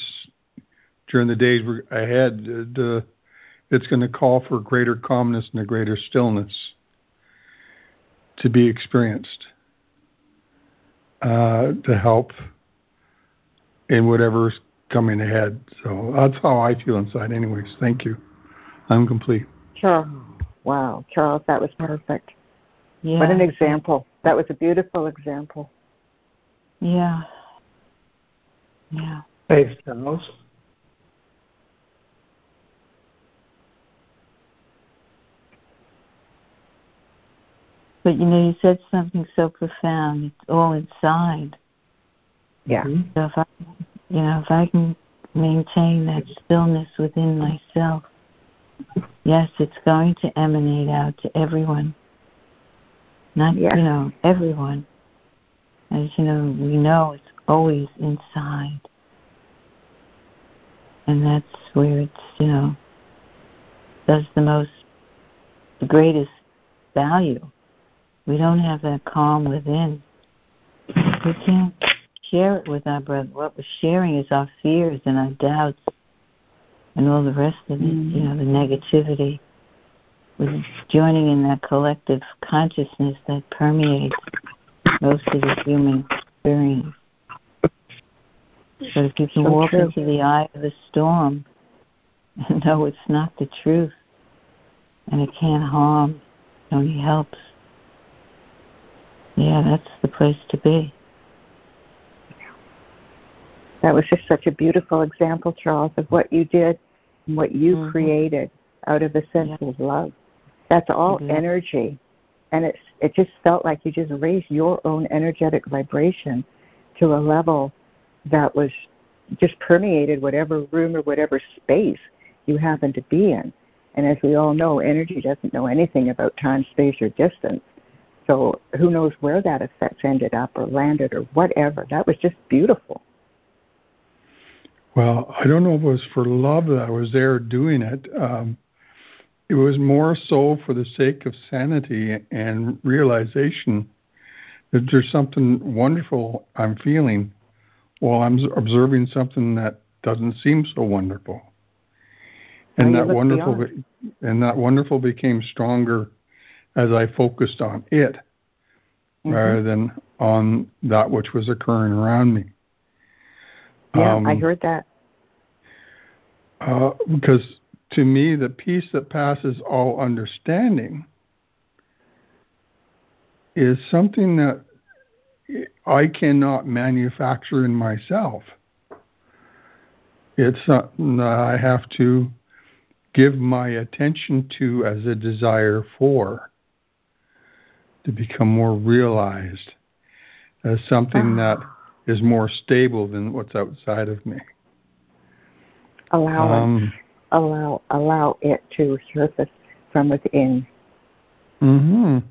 during the days ahead. The it's going to call for greater calmness and a greater stillness to be experienced uh, to help in whatever's coming ahead. So that's how I feel inside, anyways. Thank you. I'm complete. Charles, wow, Charles, that was perfect. Yeah. What an example. That was a beautiful example. Yeah. Yeah. Thanks, Charles. But you know, you said something so profound. It's all inside. Yeah. So if I, you know, if I can maintain that stillness within myself, yes, it's going to emanate out to everyone. Not, yeah. you know, everyone. As you know, we know it's always inside. And that's where it's, you know, does the most, the greatest value we don't have that calm within, we can't share it with our brother. What we're sharing is our fears and our doubts and all the rest of it, you mm-hmm. know, the negativity. We're joining in that collective consciousness that permeates most of the human experience. But if you can so walk true. into the eye of the storm and know it's not the truth and it can't harm, it only helps, yeah, that's the place to be. That was just such a beautiful example, Charles, of what you did and what you mm-hmm. created out of a sense yeah. of love. That's all mm-hmm. energy. And it's it just felt like you just raised your own energetic vibration to a level that was just permeated whatever room or whatever space you happen to be in. And as we all know, energy doesn't know anything about time, space, or distance. So who knows where that effect ended up or landed or whatever. That was just beautiful. Well, I don't know if it was for love that I was there doing it. Um, it was more so for the sake of sanity and realization that there's something wonderful I'm feeling while I'm observing something that doesn't seem so wonderful. And that wonderful, be, and that wonderful became stronger as I focused on it mm-hmm. rather than on that which was occurring around me. Yeah, um, I heard that. Uh, because to me, the peace that passes all understanding is something that I cannot manufacture in myself. It's something that I have to give my attention to as a desire for to become more realized as something that is more stable than what's outside of me. Allow um, it, allow allow it to surface from within. Mhm.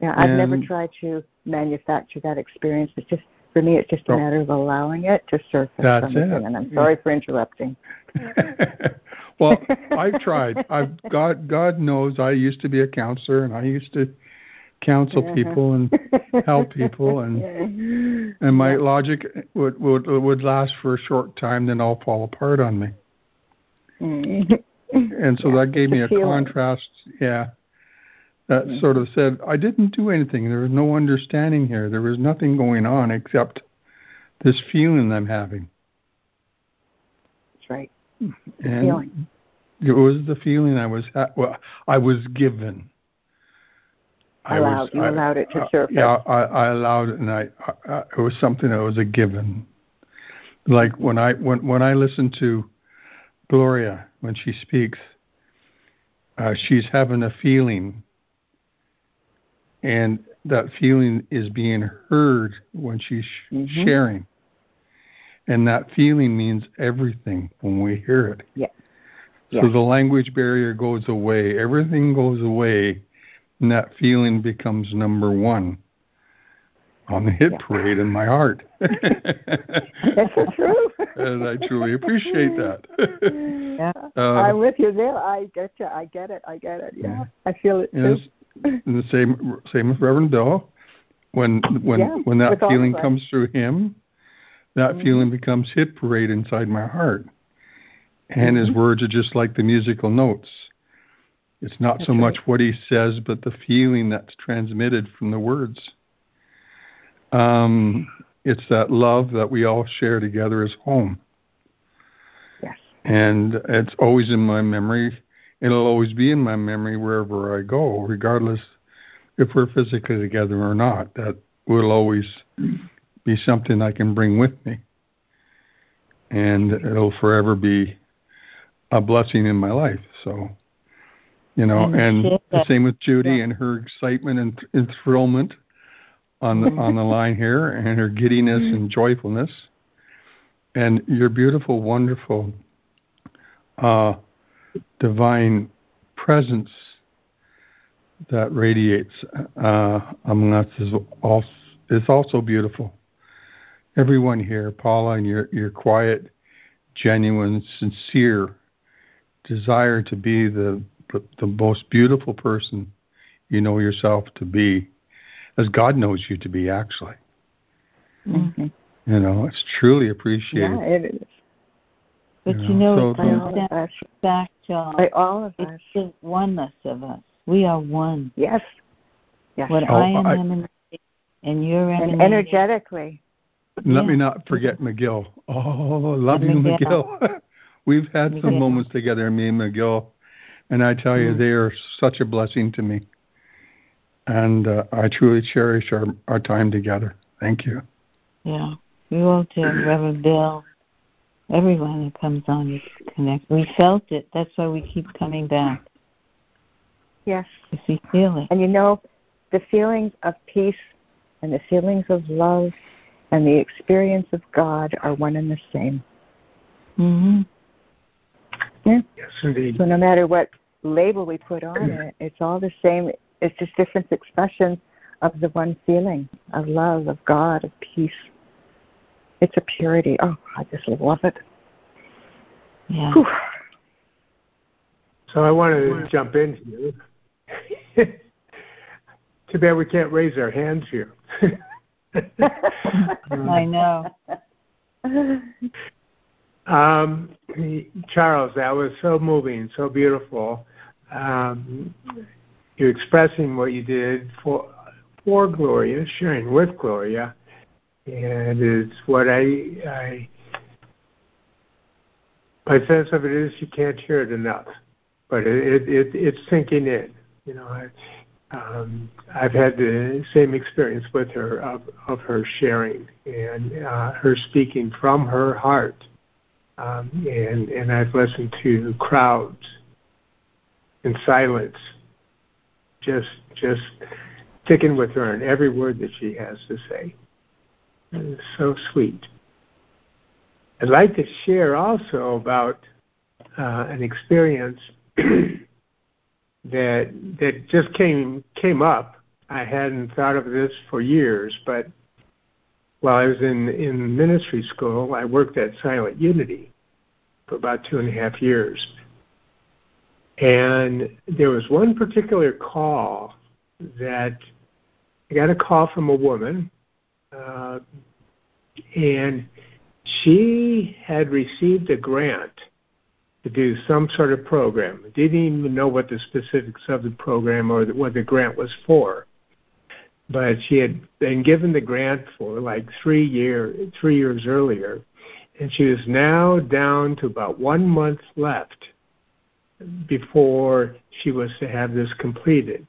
Yeah, I've and, never tried to manufacture that experience. It's just for me, it's just a oh. matter of allowing it to surface from within. It. And I'm sorry for interrupting. well, I've tried. I've God God knows I used to be a counselor and I used to counsel people and help people and and my logic would would would last for a short time then all fall apart on me. Mm-hmm. and so yeah, that gave me a, a contrast yeah that mm-hmm. sort of said i didn't do anything. There was no understanding here. There was nothing going on except this feeling i'm having. That's right. And feeling. it was the feeling i was ha- well i was given I allowed. Was, you I, allowed it to surface. Yeah, I, I allowed it, and I, I, it was something that was a given. Like when I when when I listen to Gloria when she speaks, uh, she's having a feeling, and that feeling is being heard when she's mm-hmm. sharing, and that feeling means everything when we hear it. Yeah. So the language barrier goes away. Everything goes away and that feeling becomes number one on the hit parade in my heart. That's true. and I truly appreciate that. yeah, uh, I'm with you there. I get you. I get it. I get it. Yeah, I feel it too. And the same, same with Reverend Bill. When when yeah, when that feeling comes through him, that mm-hmm. feeling becomes hit parade inside my heart. And mm-hmm. his words are just like the musical notes. It's not that's so much what he says, but the feeling that's transmitted from the words. Um, it's that love that we all share together as home. Yes. And it's always in my memory. It'll always be in my memory wherever I go, regardless if we're physically together or not. That will always be something I can bring with me. And it'll forever be a blessing in my life. So you know, and, and the same with Judy and her excitement and enthrallment on the on the line here, and her giddiness and joyfulness, and your beautiful, wonderful, uh, divine presence that radiates uh, among us is also, is also beautiful. Everyone here, Paula, and your your quiet, genuine, sincere desire to be the the, the most beautiful person you know yourself to be, as God knows you to be, actually. Mm-hmm. You know, it's truly appreciated. Yeah, it is. But you know, you know so it comes back, back to by all of us. the oneness of us. We are one. Yes. Yes. What oh, I am I, emanating and you're emanating. And energetically. Let yeah. me not forget McGill. Oh, love you, McGill. McGill. We've had some moments together, me and McGill, and I tell you, mm. they are such a blessing to me. And uh, I truly cherish our, our time together. Thank you. Yeah, we all do. Reverend Bill, everyone that comes on, you connect. We felt it. That's why we keep coming back. Yes. Because we feel it. And you know, the feelings of peace and the feelings of love and the experience of God are one and the same. Mm-hmm. Yeah. Yes, indeed. So no matter what label we put on it. It's all the same. It's just different expressions of the one feeling of love, of God, of peace. It's a purity. Oh, I just love it. Yeah. Whew. So I want to jump in here. Too bad we can't raise our hands here. I know. Um, Charles, that was so moving, so beautiful um, you expressing what you did for for Gloria, sharing with Gloria, and it's what I, I my sense of it is you can't hear it enough, but it, it, it it's sinking in. You know, I, um, I've had the same experience with her of, of her sharing and uh, her speaking from her heart. Um, and, and I've listened to crowds in silence, just just sticking with her and every word that she has to say. It's so sweet. I'd like to share also about uh, an experience that that just came came up. I hadn't thought of this for years, but while I was in in ministry school, I worked at Silent Unity for about two and a half years, and there was one particular call that I got a call from a woman, uh, and she had received a grant to do some sort of program. Didn't even know what the specifics of the program or what the grant was for. But she had been given the grant for like three year three years earlier, and she was now down to about one month left before she was to have this completed.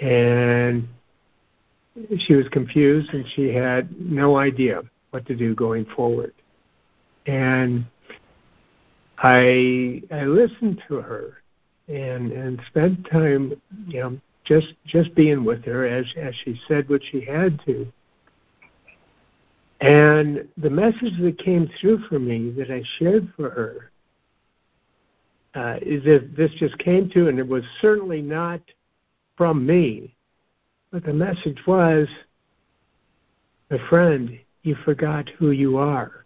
And she was confused and she had no idea what to do going forward. And I I listened to her and and spent time, you know, just just being with her as as she said what she had to. And the message that came through for me that I shared for her uh, is that this just came to, and it was certainly not from me, but the message was, my friend, you forgot who you are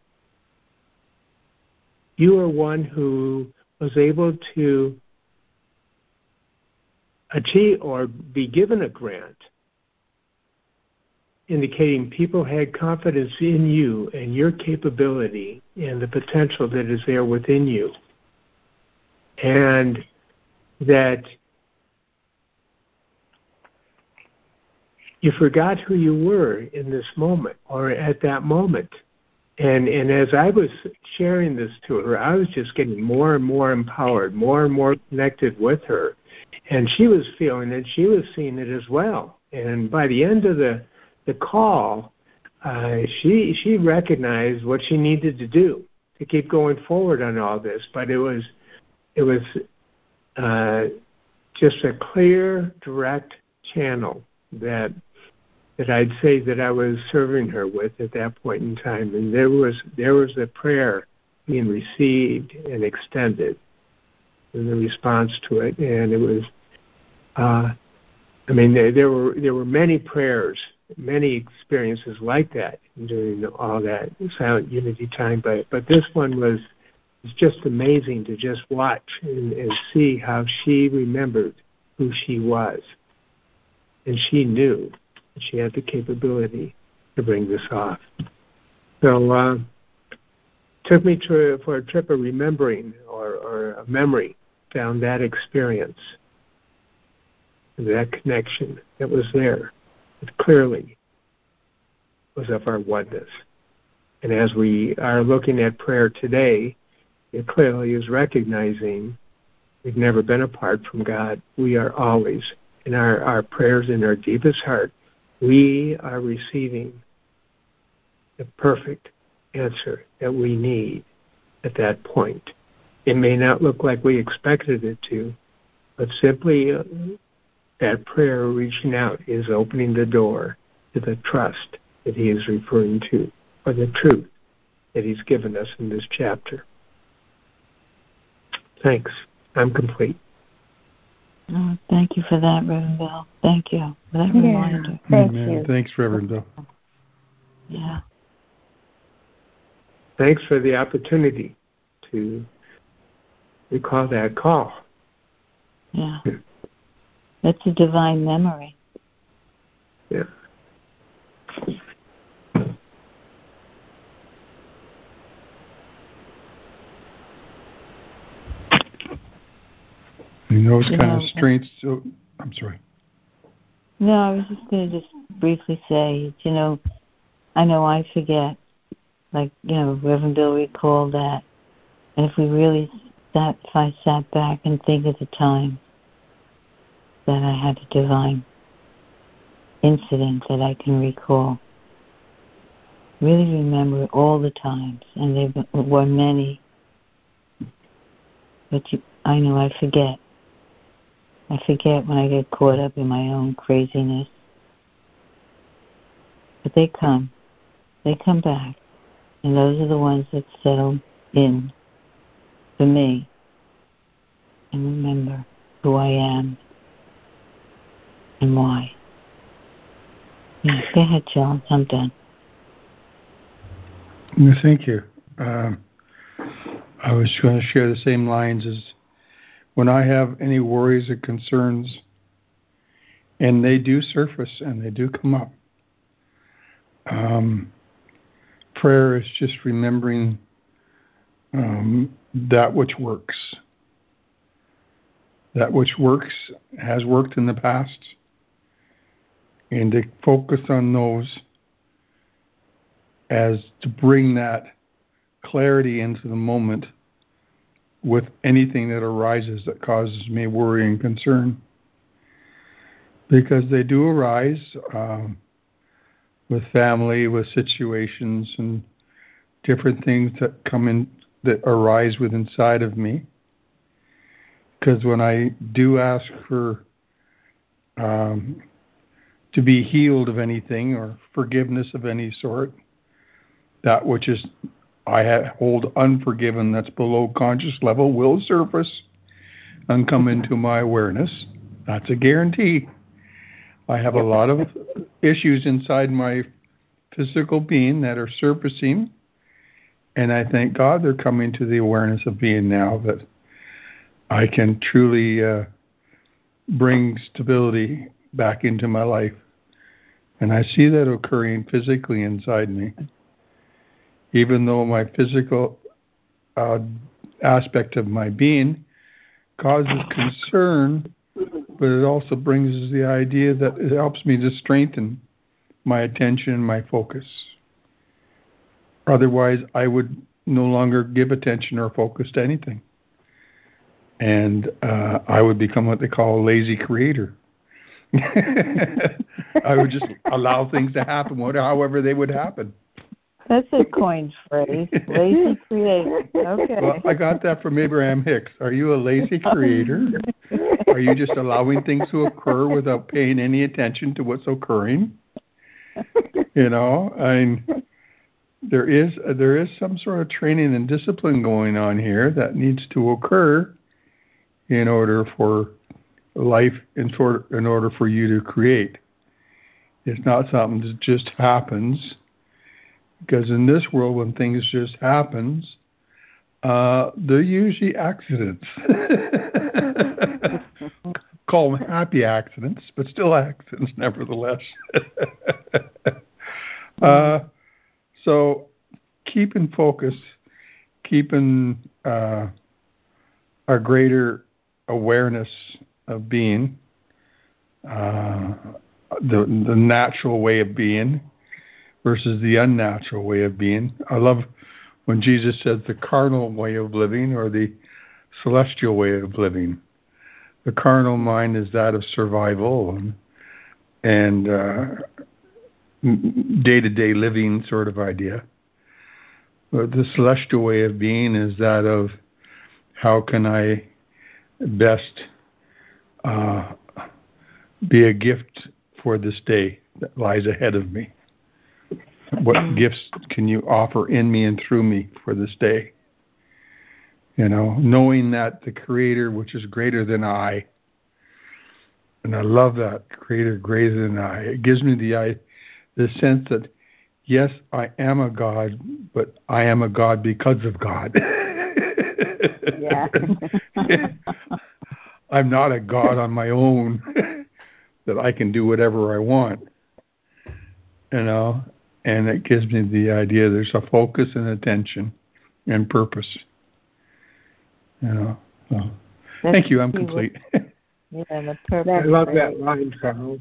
you are one who was able to achieve or be given a grant indicating people had confidence in you and your capability and the potential that is there within you. And that you forgot who you were in this moment or at that moment. And and as I was sharing this to her, I was just getting more and more empowered, more and more connected with her. And she was feeling it, she was seeing it as well. And by the end of the the call, uh, she she recognized what she needed to do to keep going forward on all this. But it was it was uh, just a clear, direct channel that that I'd say that I was serving her with at that point in time, and there was there was a prayer being received and extended in the response to it, and it was, uh, I mean, there, there were there were many prayers, many experiences like that during all that silent unity time, but but this one was was just amazing to just watch and, and see how she remembered who she was, and she knew she had the capability to bring this off. So uh, took me to, for a trip of remembering or, or a memory down that experience, that connection that was there. It clearly was of our oneness. And as we are looking at prayer today, it clearly is recognizing we've never been apart from God. We are always in our, our prayers in our deepest heart we are receiving the perfect answer that we need at that point. It may not look like we expected it to, but simply uh, that prayer reaching out is opening the door to the trust that he is referring to, or the truth that he's given us in this chapter. Thanks. I'm complete. Oh, thank you for that, Reverend Bill. Thank you for that yeah, reminder. Thank Amen. you. Thanks, Reverend Bill. Yeah. Thanks for the opportunity to recall that call. Yeah. That's a divine memory. Yeah. Know, it's You kind know, of strange. So, I'm sorry. No, I was just going to just briefly say, you know, I know I forget, like, you know, Reverend Bill recalled that. And if we really sat, if I sat back and think of the time that I had a divine incident that I can recall. Really remember all the times, and there were many, but you, I know I forget. I forget when I get caught up in my own craziness. But they come. They come back. And those are the ones that settle in for me and remember who I am and why. Yeah, go ahead, Charles. I'm done. Thank you. Um, I was going to share the same lines as when I have any worries or concerns, and they do surface and they do come up. Um, prayer is just remembering um, that which works. That which works has worked in the past, and to focus on those as to bring that clarity into the moment with anything that arises that causes me worry and concern. Because they do arise um, with family, with situations, and different things that come in that arise with inside of me. Because when I do ask for um, to be healed of anything or forgiveness of any sort, that which is I hold unforgiven that's below conscious level will surface and come into my awareness. That's a guarantee. I have a lot of issues inside my physical being that are surfacing, and I thank God they're coming to the awareness of being now that I can truly uh, bring stability back into my life. And I see that occurring physically inside me even though my physical uh, aspect of my being causes concern, but it also brings the idea that it helps me to strengthen my attention and my focus. Otherwise, I would no longer give attention or focus to anything. And uh, I would become what they call a lazy creator. I would just allow things to happen, however they would happen. That's a coined phrase. Lazy creator. Okay. Well, I got that from Abraham Hicks. Are you a lazy creator? Are you just allowing things to occur without paying any attention to what's occurring? You know, I mean, there is there is some sort of training and discipline going on here that needs to occur in order for life in sort in order for you to create. It's not something that just happens because in this world, when things just happens, uh, they're usually accidents. Call them happy accidents, but still accidents nevertheless. uh, so keeping focus, keeping uh, a greater awareness of being, uh, the the natural way of being, versus the unnatural way of being. I love when Jesus said the carnal way of living or the celestial way of living. The carnal mind is that of survival and and day to day living sort of idea. But the celestial way of being is that of how can I best uh, be a gift for this day that lies ahead of me what mm. gifts can you offer in me and through me for this day? You know, knowing that the Creator, which is greater than I, and I love that Creator greater than I. It gives me the I, the sense that yes, I am a God, but I am a God because of God. yeah. I'm not a God on my own that I can do whatever I want. You know, and it gives me the idea there's a focus and attention and purpose. You know, so thank you. I'm complete. yeah, the purpose. I love that line, Charles.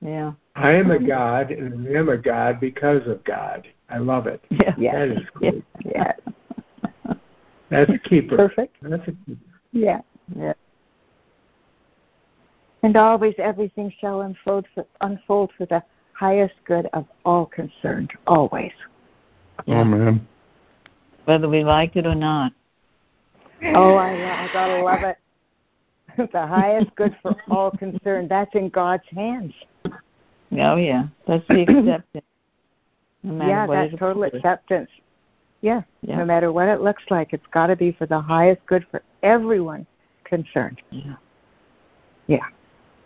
Yeah. I am a God, and I am a God because of God. I love it. Yeah. That is cool. Yeah. That's a keeper. Perfect. That's a keeper. Yeah. Yeah. And always everything shall unfold for, unfold for the highest good of all concerned, always. Oh, man. Whether we like it or not. Oh, I, uh, I gotta love it. the highest good for all concerned. That's in God's hands. Oh, yeah. That's the acceptance. No yeah, that's total acceptance. Yeah. yeah. No matter what it looks like, it's got to be for the highest good for everyone concerned. Yeah. Yeah.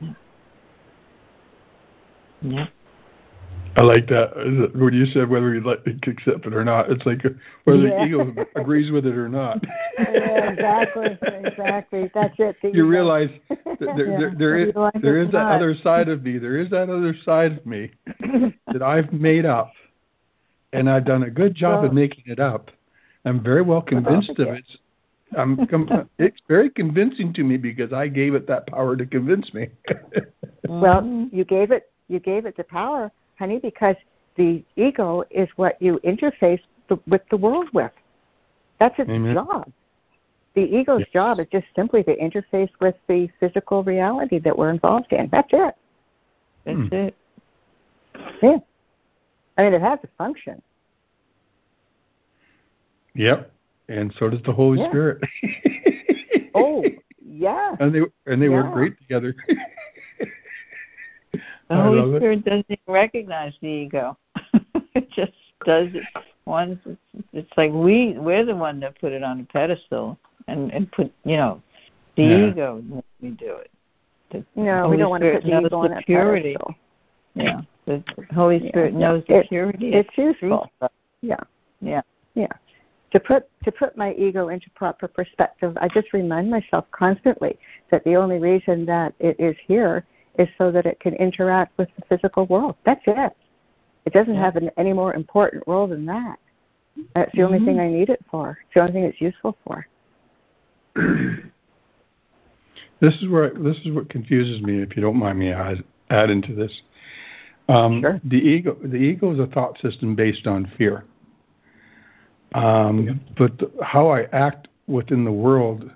Yeah. yeah. I like that when you said whether you like accept it or not. It's like whether yeah. the ego agrees with it or not. yeah, exactly, exactly. That's it. The you ego. realize there, there, yeah. there is there is that not. other side of me. There is that other side of me that I've made up, and I've done a good job well, of making it up. I'm very well convinced of it. I'm it's very convincing to me because I gave it that power to convince me. well, mm-hmm. you gave it you gave it the power honey, because the ego is what you interface the, with the world with. That's its Amen. job. The ego's yes. job is just simply to interface with the physical reality that we're involved in. That's it. That's hmm. it. Yeah. I mean, it has a function. Yep. And so does the Holy yeah. Spirit. oh, yeah. And they and they yeah. work great together. The I Holy Spirit doesn't even recognize the ego. it just does it once. It's, it's like we we're the one that put it on a pedestal and and put you know the yeah. ego when we do it. The no, Holy we don't Spirit want to put the ego on a purity. pedestal. Yeah, the Holy Spirit yeah. knows the purity. It's useful. Yeah, yeah, yeah. To put to put my ego into proper perspective, I just remind myself constantly that the only reason that it is here is so that it can interact with the physical world. That's it. It doesn't have an, any more important role than that. That's the mm-hmm. only thing I need it for. It's the only thing it's useful for. this is where this is what confuses me. If you don't mind me add, add into this, um, sure. the ego the ego is a thought system based on fear. Um, yeah. But the, how I act within the world,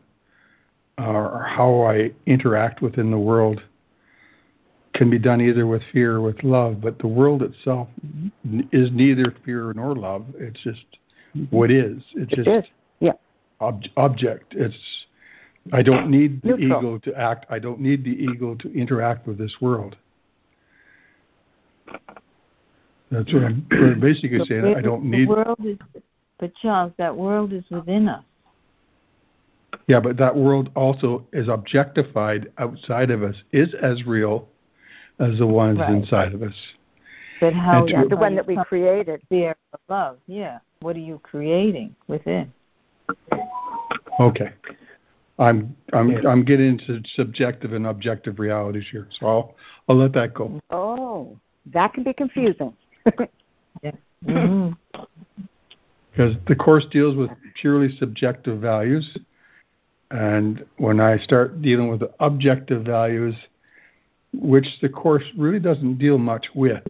uh, or how I interact within the world, can be done either with fear or with love, but the world itself is neither fear nor love. It's just what is. It's it just is. Yeah. Ob- object. It's I don't need the Neutral. ego to act. I don't need the ego to interact with this world. That's what I'm, basically the saying. I don't need. The world is, but Charles, that world is within us. Yeah, but that world also is objectified outside of us, is as real as the ones right. inside of us. But how yeah, the one that we created. Fear of love, yeah. What are you creating within? Okay. I'm I'm. I'm getting into subjective and objective realities here, so I'll I'll let that go. Oh, that can be confusing. yeah. Mm-hmm. Because the course deals with purely subjective values, and when I start dealing with the objective values, which the course really doesn't deal much with,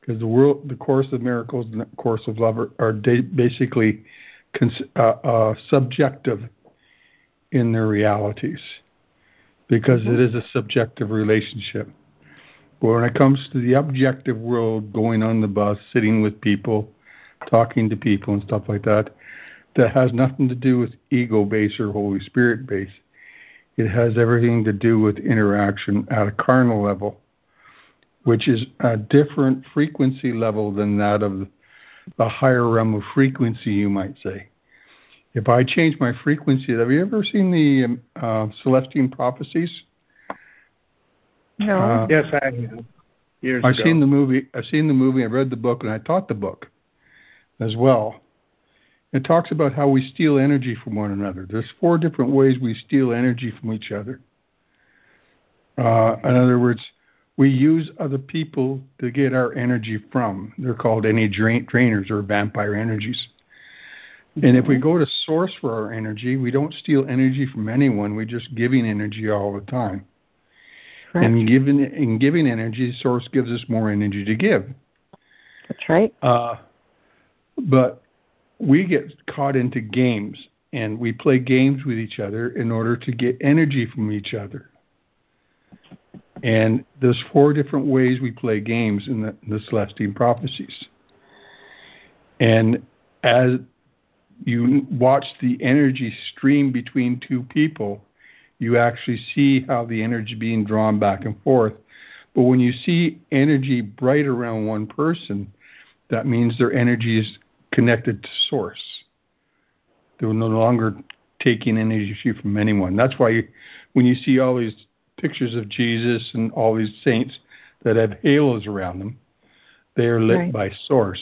because the world, the course of miracles and the course of love are, are basically cons- uh, uh, subjective in their realities, because mm-hmm. it is a subjective relationship. But when it comes to the objective world, going on the bus, sitting with people, talking to people, and stuff like that, that has nothing to do with ego base or Holy Spirit base. It has everything to do with interaction at a carnal level, which is a different frequency level than that of the higher realm of frequency, you might say. If I change my frequency, have you ever seen the um, uh, Celestine Prophecies? No. Uh, yes, I have. Years I've ago. seen the movie. I've seen the movie. I read the book, and I taught the book as well. It talks about how we steal energy from one another. There's four different ways we steal energy from each other. Uh, in other words, we use other people to get our energy from. They're called any drain- drainers or vampire energies. And if we mm-hmm. go to source for our energy, we don't steal energy from anyone. We're just giving energy all the time. Right. And giving in giving energy, source gives us more energy to give. That's right. Uh, but we get caught into games and we play games with each other in order to get energy from each other. And there's four different ways we play games in the, in the Celestine prophecies. And as you watch the energy stream between two people, you actually see how the energy being drawn back and forth. But when you see energy bright around one person, that means their energy is connected to source. They're no longer taking energy from anyone. That's why you, when you see all these pictures of Jesus and all these saints that have halos around them, they are lit right. by source,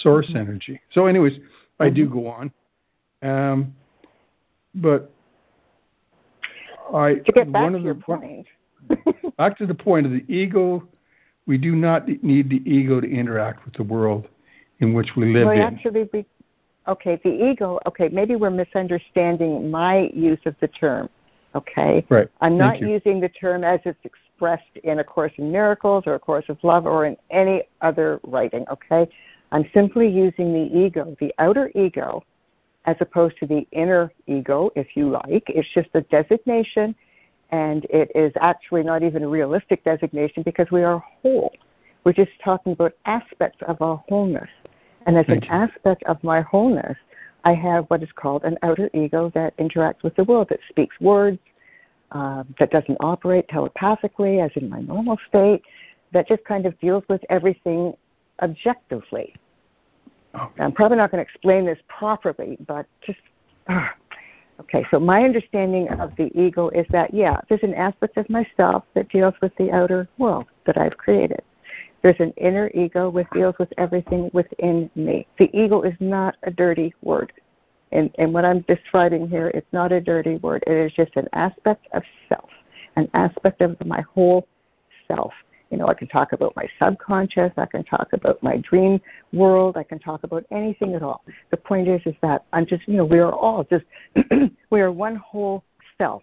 source mm-hmm. energy. So, anyways. I do go on, um, but I to get back to your point. back to the point of the ego, we do not need the ego to interact with the world in which we live well, in. Actually, we, okay, the ego. Okay, maybe we're misunderstanding my use of the term. Okay, right. I'm not using the term as it's expressed in A Course in Miracles or A Course of Love or in any other writing. Okay, I'm simply using the ego, the outer ego, as opposed to the inner ego, if you like. It's just a designation, and it is actually not even a realistic designation because we are whole. We're just talking about aspects of our wholeness. And as Thank an you. aspect of my wholeness, I have what is called an outer ego that interacts with the world, that speaks words, uh, that doesn't operate telepathically as in my normal state, that just kind of deals with everything objectively. I'm probably not going to explain this properly, but just. Uh, okay, so my understanding of the ego is that, yeah, there's an aspect of myself that deals with the outer world that I've created. There's an inner ego which deals with everything within me. The ego is not a dirty word. And, and what I'm describing here, it's not a dirty word. It is just an aspect of self, an aspect of my whole self. You know, I can talk about my subconscious. I can talk about my dream world. I can talk about anything at all. The point is, is that I'm just, you know, we are all just, we are one whole self.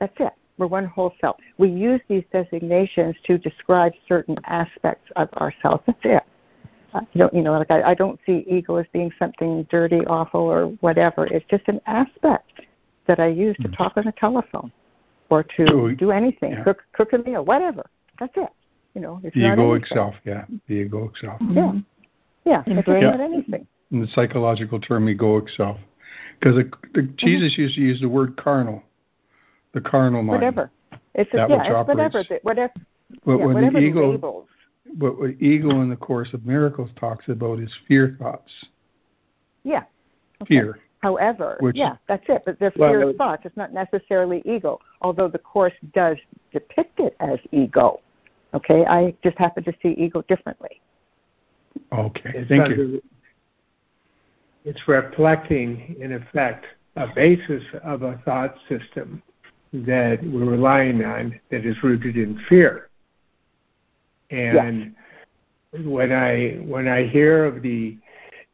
That's it. We're one whole self. We use these designations to describe certain aspects of ourselves. That's it. Uh, you don't, you know, like I, I don't see ego as being something dirty, awful, or whatever. It's just an aspect that I use to mm-hmm. talk on the telephone or to do anything, yeah. cook cook a meal, whatever. That's it. You know, it's the not egoic self, yeah, the egoic self. Yeah, yeah, it's Yeah. not anything. In the psychological term, egoic self, because Mm-hmm. Jesus used to use the word carnal, the carnal mind. Whatever. It's That yeah, which it's whatever. operates. the- Whatever. But yeah, when whatever the ego, labels. but what ego in the Course of Miracles talks about is fear thoughts, Yeah. Okay. fear. However, Which- yeah, that's it. But they're Well, fear no- thoughts. It's not necessarily ego, although the course does depict it as ego. Okay, I just happen to see ego differently. Okay, It's thank you. under- It's reflecting, in effect, a basis of a thought system that we're relying on that is rooted in fear. And when I when I hear of the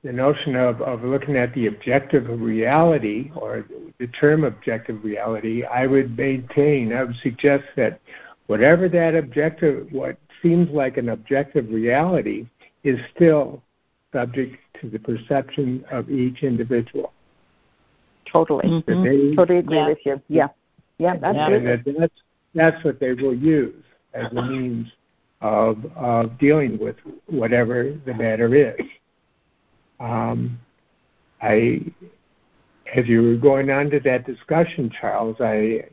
the notion of, of looking at the objective of reality or the term objective reality, I would maintain, I would suggest that whatever that objective, what seems like an objective reality, is still subject to the perception of each individual. Totally. Mhm. They- Totally agree Yeah. with you. Yeah. Yeah, and that's, that's what they will use as a means of, of dealing with whatever the matter is. Um, I, as you were going on to that discussion, Charles, I,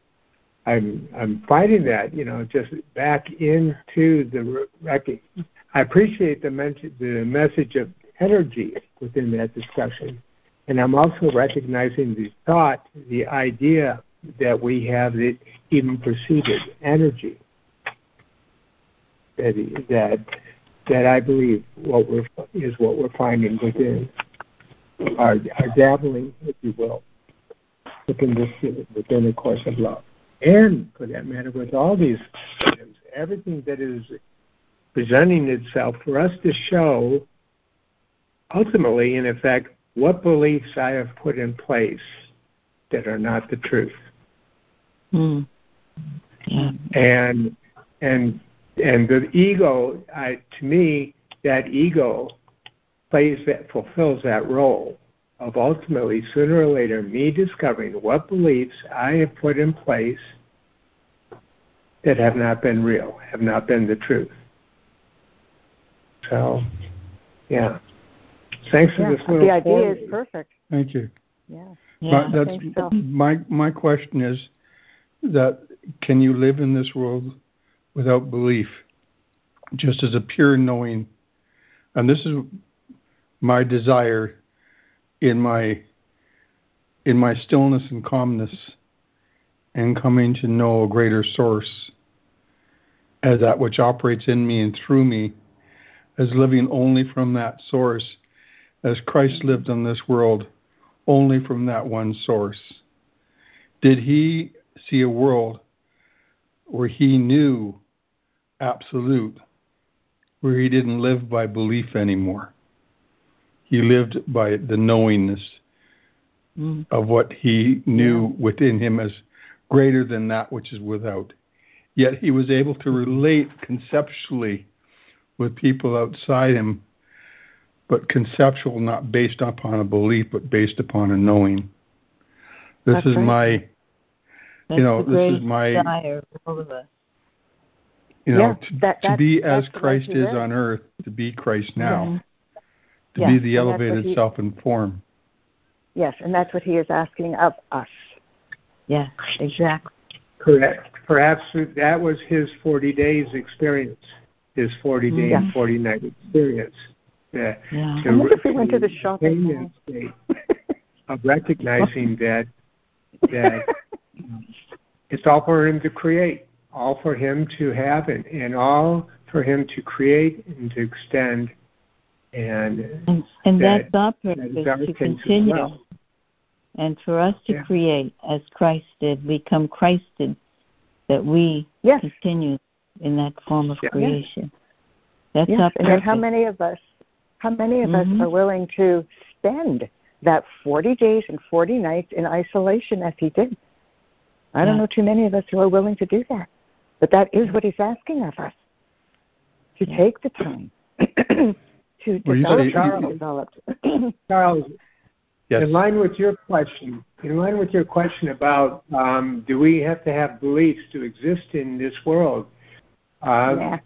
I'm, I'm finding that you know just back into the rec- I appreciate the mention, the message of energy within that discussion, and I'm also recognizing the thought, the idea that we have that even preceded energy. That that that I believe what we're is what we're finding within our, our dabbling, if you will, within this within the course of love, and for that matter, with all these systems, everything that is presenting itself for us to show, ultimately, in effect, what beliefs I have put in place that are not the truth. Mm. Yeah. and and and the ego I, to me that ego plays that fulfills that role of ultimately sooner or later me discovering what beliefs I have put in place that have not been real, have not been the truth. So, yeah. Thanks for this little the idea forward. is perfect. Thank you. Yeah. Yeah. But that's so. my my question is that can you live in this world without belief, just as a pure knowing? And this is my desire in my in my stillness and calmness, and coming to know a greater source as that which operates in me and through me, as living only from that source, as Christ lived on this world only from that one source. Did he see a world where he knew absolute, where he didn't live by belief anymore? He lived by the knowingness Mm. of what he knew within him as greater than that which is without. Yet he was able to relate conceptually with people outside him, but conceptual, not based upon a belief, but based upon a knowing. This That's is right. my, That's know, the this is my- desire of all of us. you know, Yeah, to, that- to that's- be as that's the way Christ is on earth, to be Christ now, Mhm. to Yeah, be the and elevated he- self in form. Yes, and that's what he is asking of us. Yes, exactly. Correct. Perhaps that was his 40 days experience, his 40 day Yeah. and 40 night experience. That Yeah. I wonder if we went to the shopping mall. that state of recognizing that that it's all for him to create, all for him to have, and, and all for him to create and to extend. And And, and that- that's our that purpose is our to continue. well. And for us to Yeah. create as Christ did, become Christed, that we Yes, continue in that form of Yeah. creation. That's yes. our And then how many of us, how many of Mhm. us are willing to spend that 40 days and 40 nights in isolation as he did? I don't Yeah. know too many of us who are willing to do that. But that is what he's asking of us. To Yeah. take the time to Well, develop say- developed. Charles, Yes. In line with your question, in line with your question about um, do we have to have beliefs to exist in this world? Uh, yeah.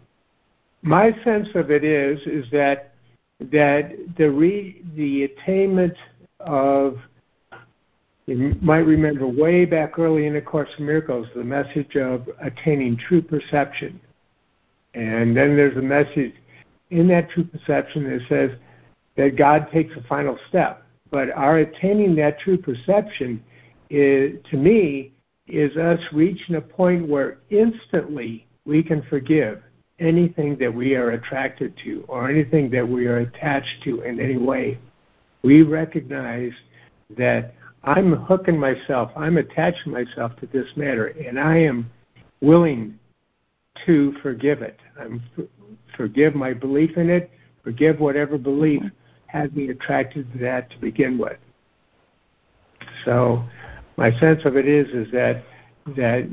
My sense of it is is that that the re, the attainment of you might remember way back early in the Course of Miracles the message of attaining true perception, and then there's a message in that true perception that says that God takes a final step. But our attaining that true perception is to me is us reaching a point where instantly we can forgive anything that we are attracted to or anything that we are attached to in any way. We recognize that i'm hooking myself i'm attaching myself to this matter and i am willing to forgive it i'm forgive my belief in it forgive whatever belief had me attracted to that to begin with. So my sense of it is is that that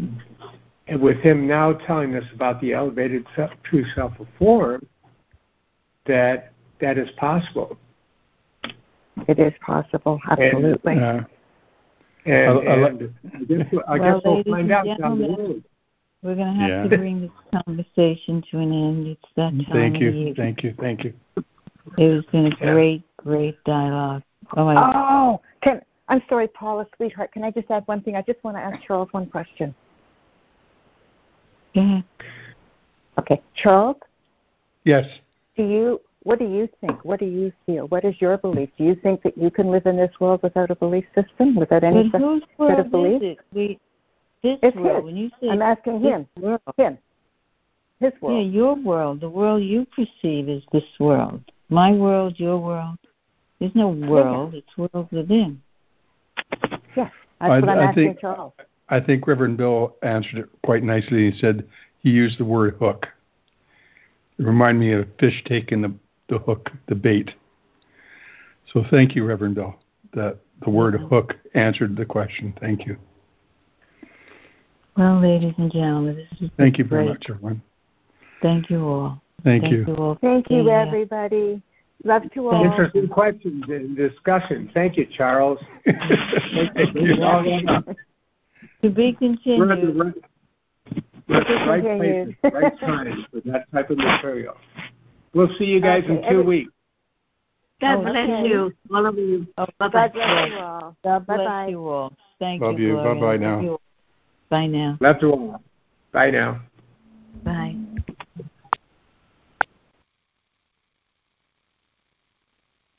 and with him now telling us about the elevated self, true self of form, that that is possible. It is possible, absolutely. Uh, And, I- I li- and I guess, I Well, we'll ladies find and out down the gentlemen, road. We're going to have Yeah. to bring this conversation to an end. It's that time thank of you, year. thank you, thank you. It has been a Yeah. great, great dialogue. Oh, my Oh, can I'm sorry, Paula, sweetheart. Can I just add one thing? I just want to ask Charles one question. Go ahead. Okay, Charles, Yes, do you what do you think? What do you feel? What is your belief? Do you think that you can live in this world without a belief system, without any? But set of beliefs? it? This It's world. his. When you say I'm asking this him. world, Him. His yeah, your world, the world you perceive is this world. My world, your world. There's no world. It's world within. Yes. That's I- what I'm I asking think- Charles. I think Reverend Bill answered it quite nicely. He said he used the word hook. It reminded me of a fish taking the, the hook, the bait. So thank you, Reverend Bill. That the word hook answered the question. Thank you. Well, ladies and gentlemen, this is Thank you very great. much, everyone. Thank you all. Thank, Thank you. you all. Thank you, everybody. Love to all. Interesting questions and discussion. Thank you, Charles. Thank you. All that up. To be We're at continued. the, re- at the right place right time for that type of material. We'll see you guys okay. in two Every- weeks. God oh, bless okay. you, all of you. Oh, God bless you all. God bless Bye-bye. you all. Thank Love you. Love you. Bye bye now. Bye now. Love you all. Bye now. Bye.